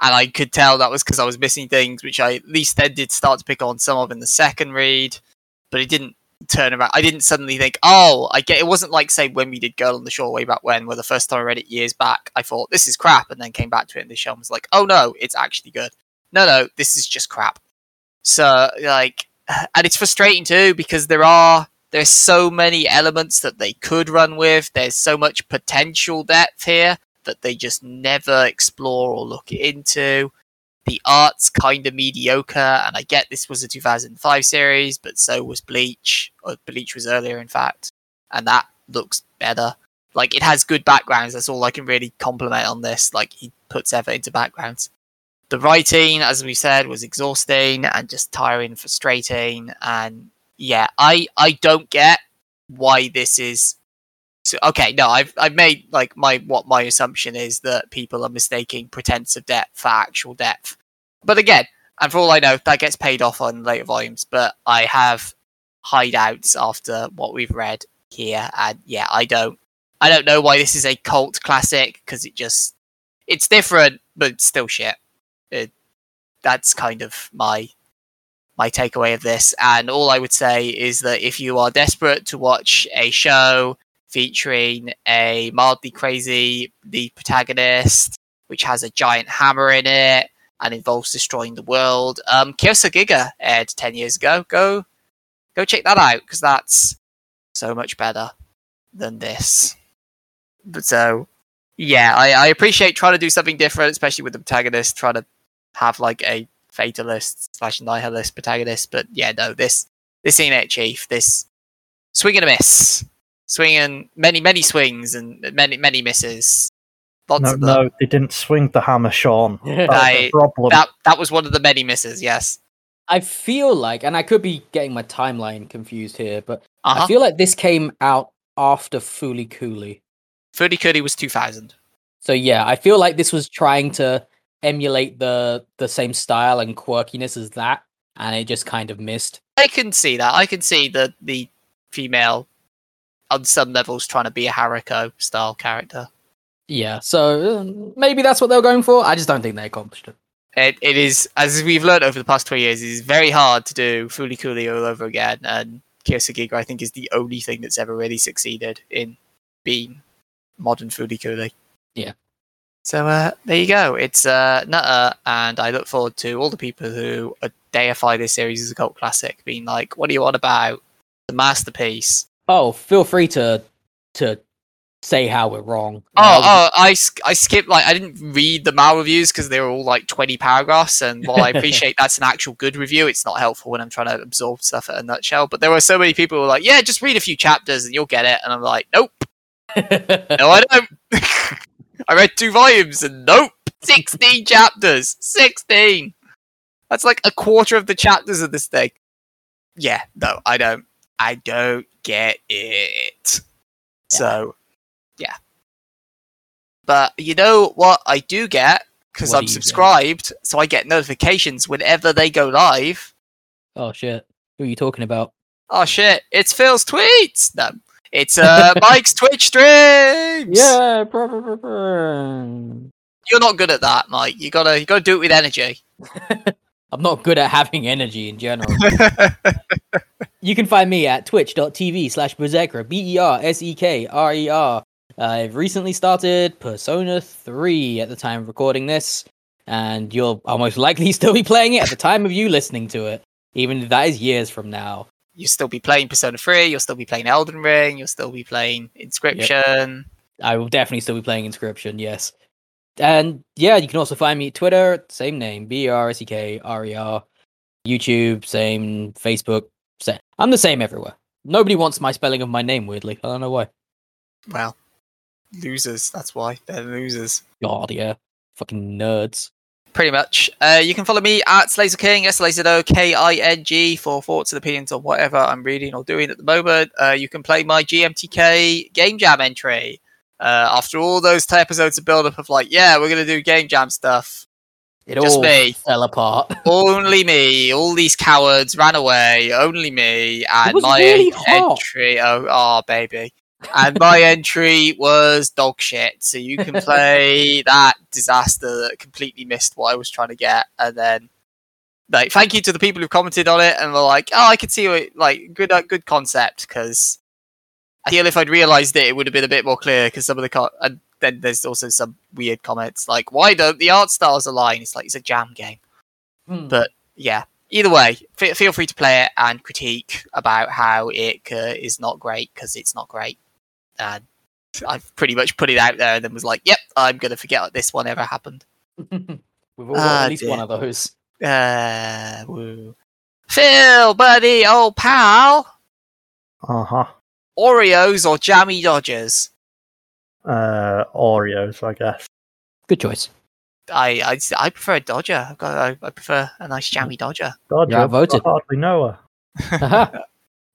and I could tell that was because I was missing things, which I at least then did start to pick on some of in the second read, but it didn't turn around. I didn't suddenly think, oh, I get. It wasn't like say when we did Girl on the Shore way back when, where the first time I read it years back, I thought this is crap, and then came back to it and the show was like, oh no, it's actually good. No, no, this is just crap. So like, and it's frustrating too because there are there's so many elements that they could run with. There's so much potential depth here that they just never explore or look into. The art's kind of mediocre, and I get this was a 2005 series, but so was Bleach. Or Bleach was earlier, in fact, and that looks better. Like it has good backgrounds. That's all I can really compliment on this. Like he puts effort into backgrounds. The writing, as we said, was exhausting and just tiring, frustrating, and yeah, I I don't get why this is. So, okay, no, I've I've made like my what my assumption is that people are mistaking pretense of depth for actual depth. But again, and for all I know, that gets paid off on later volumes. But I have hideouts after what we've read here, and yeah, I don't I don't know why this is a cult classic because it just it's different, but it's still shit. It, that's kind of my my takeaway of this. And all I would say is that if you are desperate to watch a show featuring a mildly crazy lead protagonist, which has a giant hammer in it and involves destroying the world, um, Kyousougiga aired ten years ago. Go, go check that out because that's so much better than this. But so, yeah, I, I appreciate trying to do something different, especially with the protagonist, trying to have like a fatalist slash nihilist protagonist. But yeah, no, this this ain't it, Chief. This swing and a miss, swinging many many swings and many many misses. Lots No, of no, they didn't swing the hammer, Sean. That was I- the problem. That that was one of the many misses. Yes. I feel like, and I could be getting my timeline confused here, but Uh-huh. I feel like this came out after Fooly Cooly. Fooly Cooly was two thousand. So yeah, I feel like this was trying to emulate the the same style and quirkiness as that, and it just kind of missed. I can see that. I can see the the female on some levels trying to be a Haruko style character. Yeah, so uh, maybe that's what they were going for. I just don't think they accomplished it. It, it is, as we've learned over the past 20 years, it is very hard to do Fooly Cooly all over again. And Kirsa I think, is the only thing that's ever really succeeded in being modern Fooly Cooly. Yeah. So uh, there you go. It's uh, Nutter, and I look forward to all the people who deify this series as a cult classic, being like, "What are you on about? The masterpiece." Oh, feel free to to say how we're wrong. Oh, oh, I, I skipped like I didn't read the Mal reviews because they were all like twenty paragraphs, and while I appreciate that's an actual good review, it's not helpful when I'm trying to absorb stuff at a nutshell. But there were so many people who were like, "Yeah, just read a few chapters and you'll get it," and I'm like, "Nope, no, I don't." I read two volumes and nope, sixteen chapters, sixteen. That's like a quarter of the chapters of this thing. Yeah, no, I don't. I don't get it. Yeah. So, yeah. But you know what I do get? Because I'm you get? subscribed, so I get notifications whenever they go live. oh shit. Who are you talking about? Oh shit, it's Phil's tweets! No. It's uh, Mike's Twitch streams! Yeah, brr, brr, brr, brr. You're not good at that, Mike. You gotta you gotta do it with energy. I'm not good at having energy in general. you can find me at twitch.tv slash berserker, B E R S E K R E R. I've recently started Persona 3 at the time of recording this, and you'll almost likely still be playing it at the time of you listening to it, even if that is years from now. You'll still be playing Persona 3, you'll still be playing Elden Ring, you'll still be playing Inscryption. I will definitely still be playing Inscryption, yes. And yeah, you can also find me at Twitter, same name, B R S E K R E R. YouTube, same. Facebook, same. I'm the same everywhere. Nobody wants my spelling of my name, weirdly. I don't know why. Well, losers, that's why. They're losers. God, yeah. Fucking nerds. Pretty much. Uh, you can follow me at Slazo King, S L A Z O K I N G, for thoughts and opinions on whatever I'm reading or doing at the moment. Uh, you can play my GMTK Game Jam entry. Uh, after all those t- episodes of build up of like, yeah, we're going to do Game Jam stuff. It Just all me. fell apart. Only me. All these cowards ran away. Only me. And my really entry. Oh, oh, baby. And my entry was dog shit. So you can play that disaster that completely missed what I was trying to get. And then, like, thank you to the people who commented on it and were like, "Oh, I could see it. Like, good, uh, good concept." Because I feel if I'd realised it, it would have been a bit more clear. Because some of the co- and then there's also some weird comments like, "Why don't the art styles align?" It's like it's a jam game Hmm. but yeah either way f- feel free to play it and critique about how it uh, is not great because it's not great and i've pretty much put it out there and then was like yep i'm gonna forget this one ever happened We've all got Ah, at least dear. one of those. uh woo. phil buddy old pal Uh huh. oreos or jammy dodgers Uh, Oreos, I guess. Good choice. I, I I prefer a Dodger. I've got I, I prefer a nice jammy Dodger. Dodger, Yeah, I voted. I hardly know her.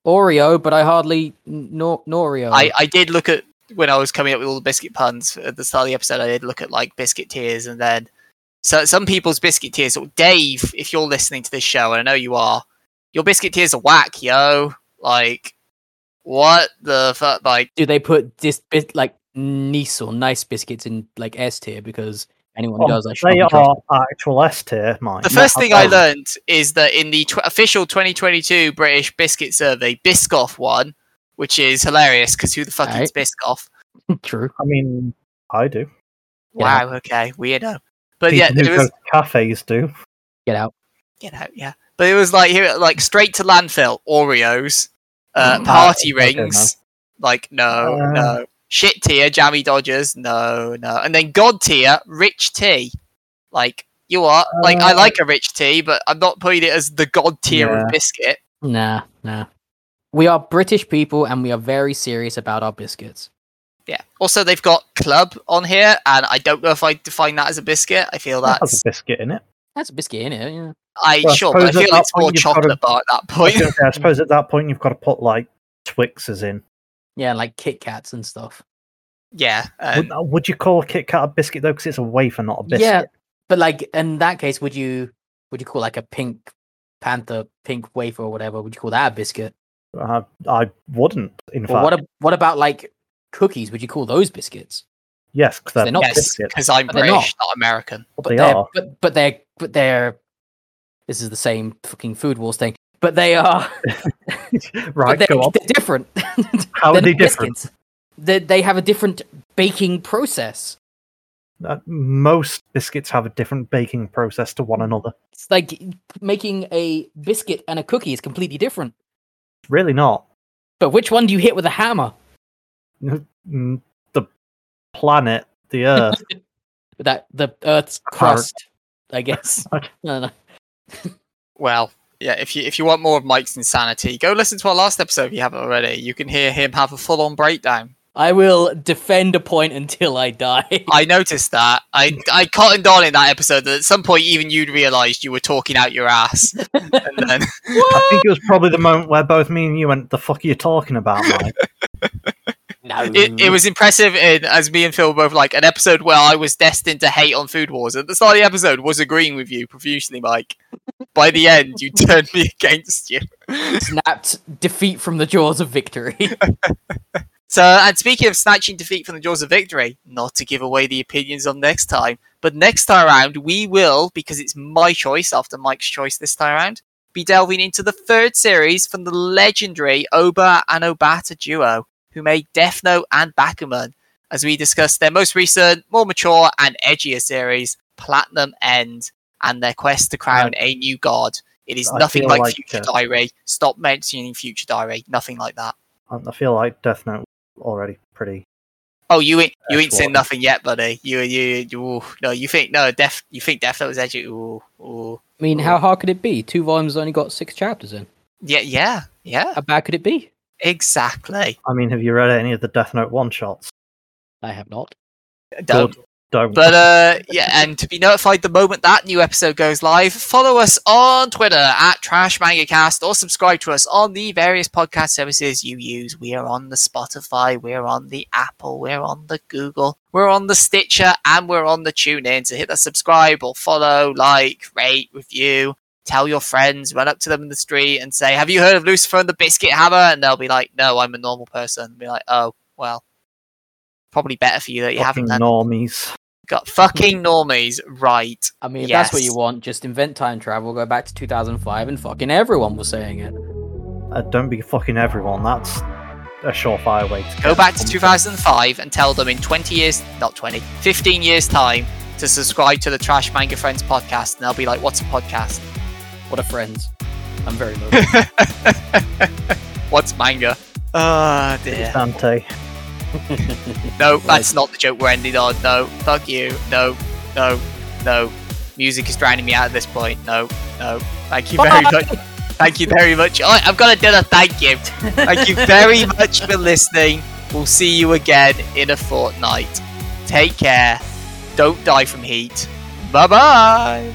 Oreo, but I hardly nor Norio. I, I did look at when I was coming up with all the biscuit puns at the start of the episode. I did look at like biscuit tears, and then so some people's biscuit tiers. So Dave, if you're listening to this show, and I know you are, your biscuit tears are whack, yo. Like what the fuck? Like Do they put this bit like nice or nice biscuits in like S tier because anyone who Oh, does I they are actual S tier, mine. the not first thing I above. learned is that in the tw- official 2022 British biscuit survey, Biscoff won, which is hilarious because who the fuck eats Biscoff? True. I mean, I do. Wow, okay, weirdo. But People yeah, who there was cafes do. Get out. get out, yeah. But it was like here, like straight to landfill, Oreos, uh, Mm, party rings. Like no, Uh. no. Shit tier, jammy dodgers, no, no. And then god tier, rich tea. Like you are, like I Uh. like a rich tea, but I'm not putting it as the god tier Yeah. of biscuit. Nah, nah. We are British people and we are very serious about our biscuits. Yeah. Also, they've got club on here, and I don't know if I define that as a biscuit. I feel That has a biscuit in it. That's a biscuit in it, yeah. I Well, I sure, but I suppose at feel that it's more point you've gotta- chocolate bar at that point. was gonna I suppose at that point you've got to put like Twixes in. Yeah, like Kit Kats and stuff. yeah. Would, Um, uh, would you call a Kit Kat a biscuit though? Because it's a wafer, not a biscuit. Yeah, but like in that case, would you would you call like a pink panther, pink wafer or whatever? Would you call that a biscuit? I, I wouldn't. In Or fact, what? ab- What about like cookies? Would you call those biscuits? Yes, because they're, They're not not yes, biscuits. because I'm But British, not American. But But they are. But but they're but they're. This is the same fucking food wars thing. But they are. right, they're, go on. they're different. How They're they different? biscuits. They they have a different baking process. Uh, most biscuits have a different baking process to one another. It's like making a biscuit and a cookie is completely different. Really not. But which one do you hit with a hammer? Mm, The planet, the Earth. That the Earth's Heart. crust, I guess. What? no, no. Well, yeah. If you if you want more of Mike's insanity, go listen to our last episode if you haven't already. You can hear him have a full on breakdown. I will defend a point until I die. I noticed that. I I cottoned on in that episode that at some point even you'd realised you were talking out your ass, and then I think it was probably the moment where both me and you went, "The fuck are you talking about, Mike?" no. it, it was impressive. In as me and Phil were both like an episode where I was destined to hate on Food Wars. At the start of the episode, was agreeing with you profusely, Mike. By the end, you turned me against you. snapped defeat from the jaws of victory. So, and speaking of snatching defeat from the jaws of victory, not to give away the opinions on next time, but next time around we will, because it's my choice after Mike's choice this time around, be delving into the third series from the legendary Ohba and Obata duo, who made Death Note and Bakuman, as we discuss their most recent, more mature and edgier series, Platinum End, and their quest to crown a new god. It is I nothing like, like, Future uh, Diary. Stop mentioning Future Diary. Nothing like that. I I feel like Death Note already pretty. Oh, you ain't you ain't seen nothing yet, buddy. You you you ooh, no. You think no Def? You think Death Note was edgy? Ooh, ooh. I mean, how hard could it be? Two volumes only got six chapters in. Yeah, yeah, yeah. How bad could it be? Exactly. I mean, have you read any of the Death Note one shots? I have not. Don't. Don't. But uh, yeah, and to be notified the moment that new episode goes live, follow us on Twitter at Trash MangaCast or subscribe to us on the various podcast services you use. We are on the Spotify, we're on the Apple, we're on the Google, we're on the Stitcher, and we're on the TuneIn. So hit that subscribe or follow, like, rate, review. Tell your friends, run up to them in the street and say, Have you heard of Lucifer and the Biscuit Hammer? And they'll be like, No, I'm a normal person. be like, Oh, well, probably better for you that you fucking haven't then. normies. Got fucking normies, right? I mean, if that's what you want, just invent time travel, go back to 2005, and fucking everyone was saying it. Uh, don't be fucking everyone. That's a surefire way to Go back to 2005 and tell them in 20 years, not 20, 15 years' time to subscribe to the Trash Manga Friends podcast. And they'll be like, What's a podcast? What a friends. I'm very moved. What's manga? Ah, dear. Dante. No, that's not the joke we're ending on. No, fuck you. No, no, no. Music is drowning me out at this point. No, no. Thank you very much. Thank you very much. Oh, I've got to do a thank you. Thank you very much for listening. We'll see you again in a fortnight. Take care. Don't die from heat. Bye bye.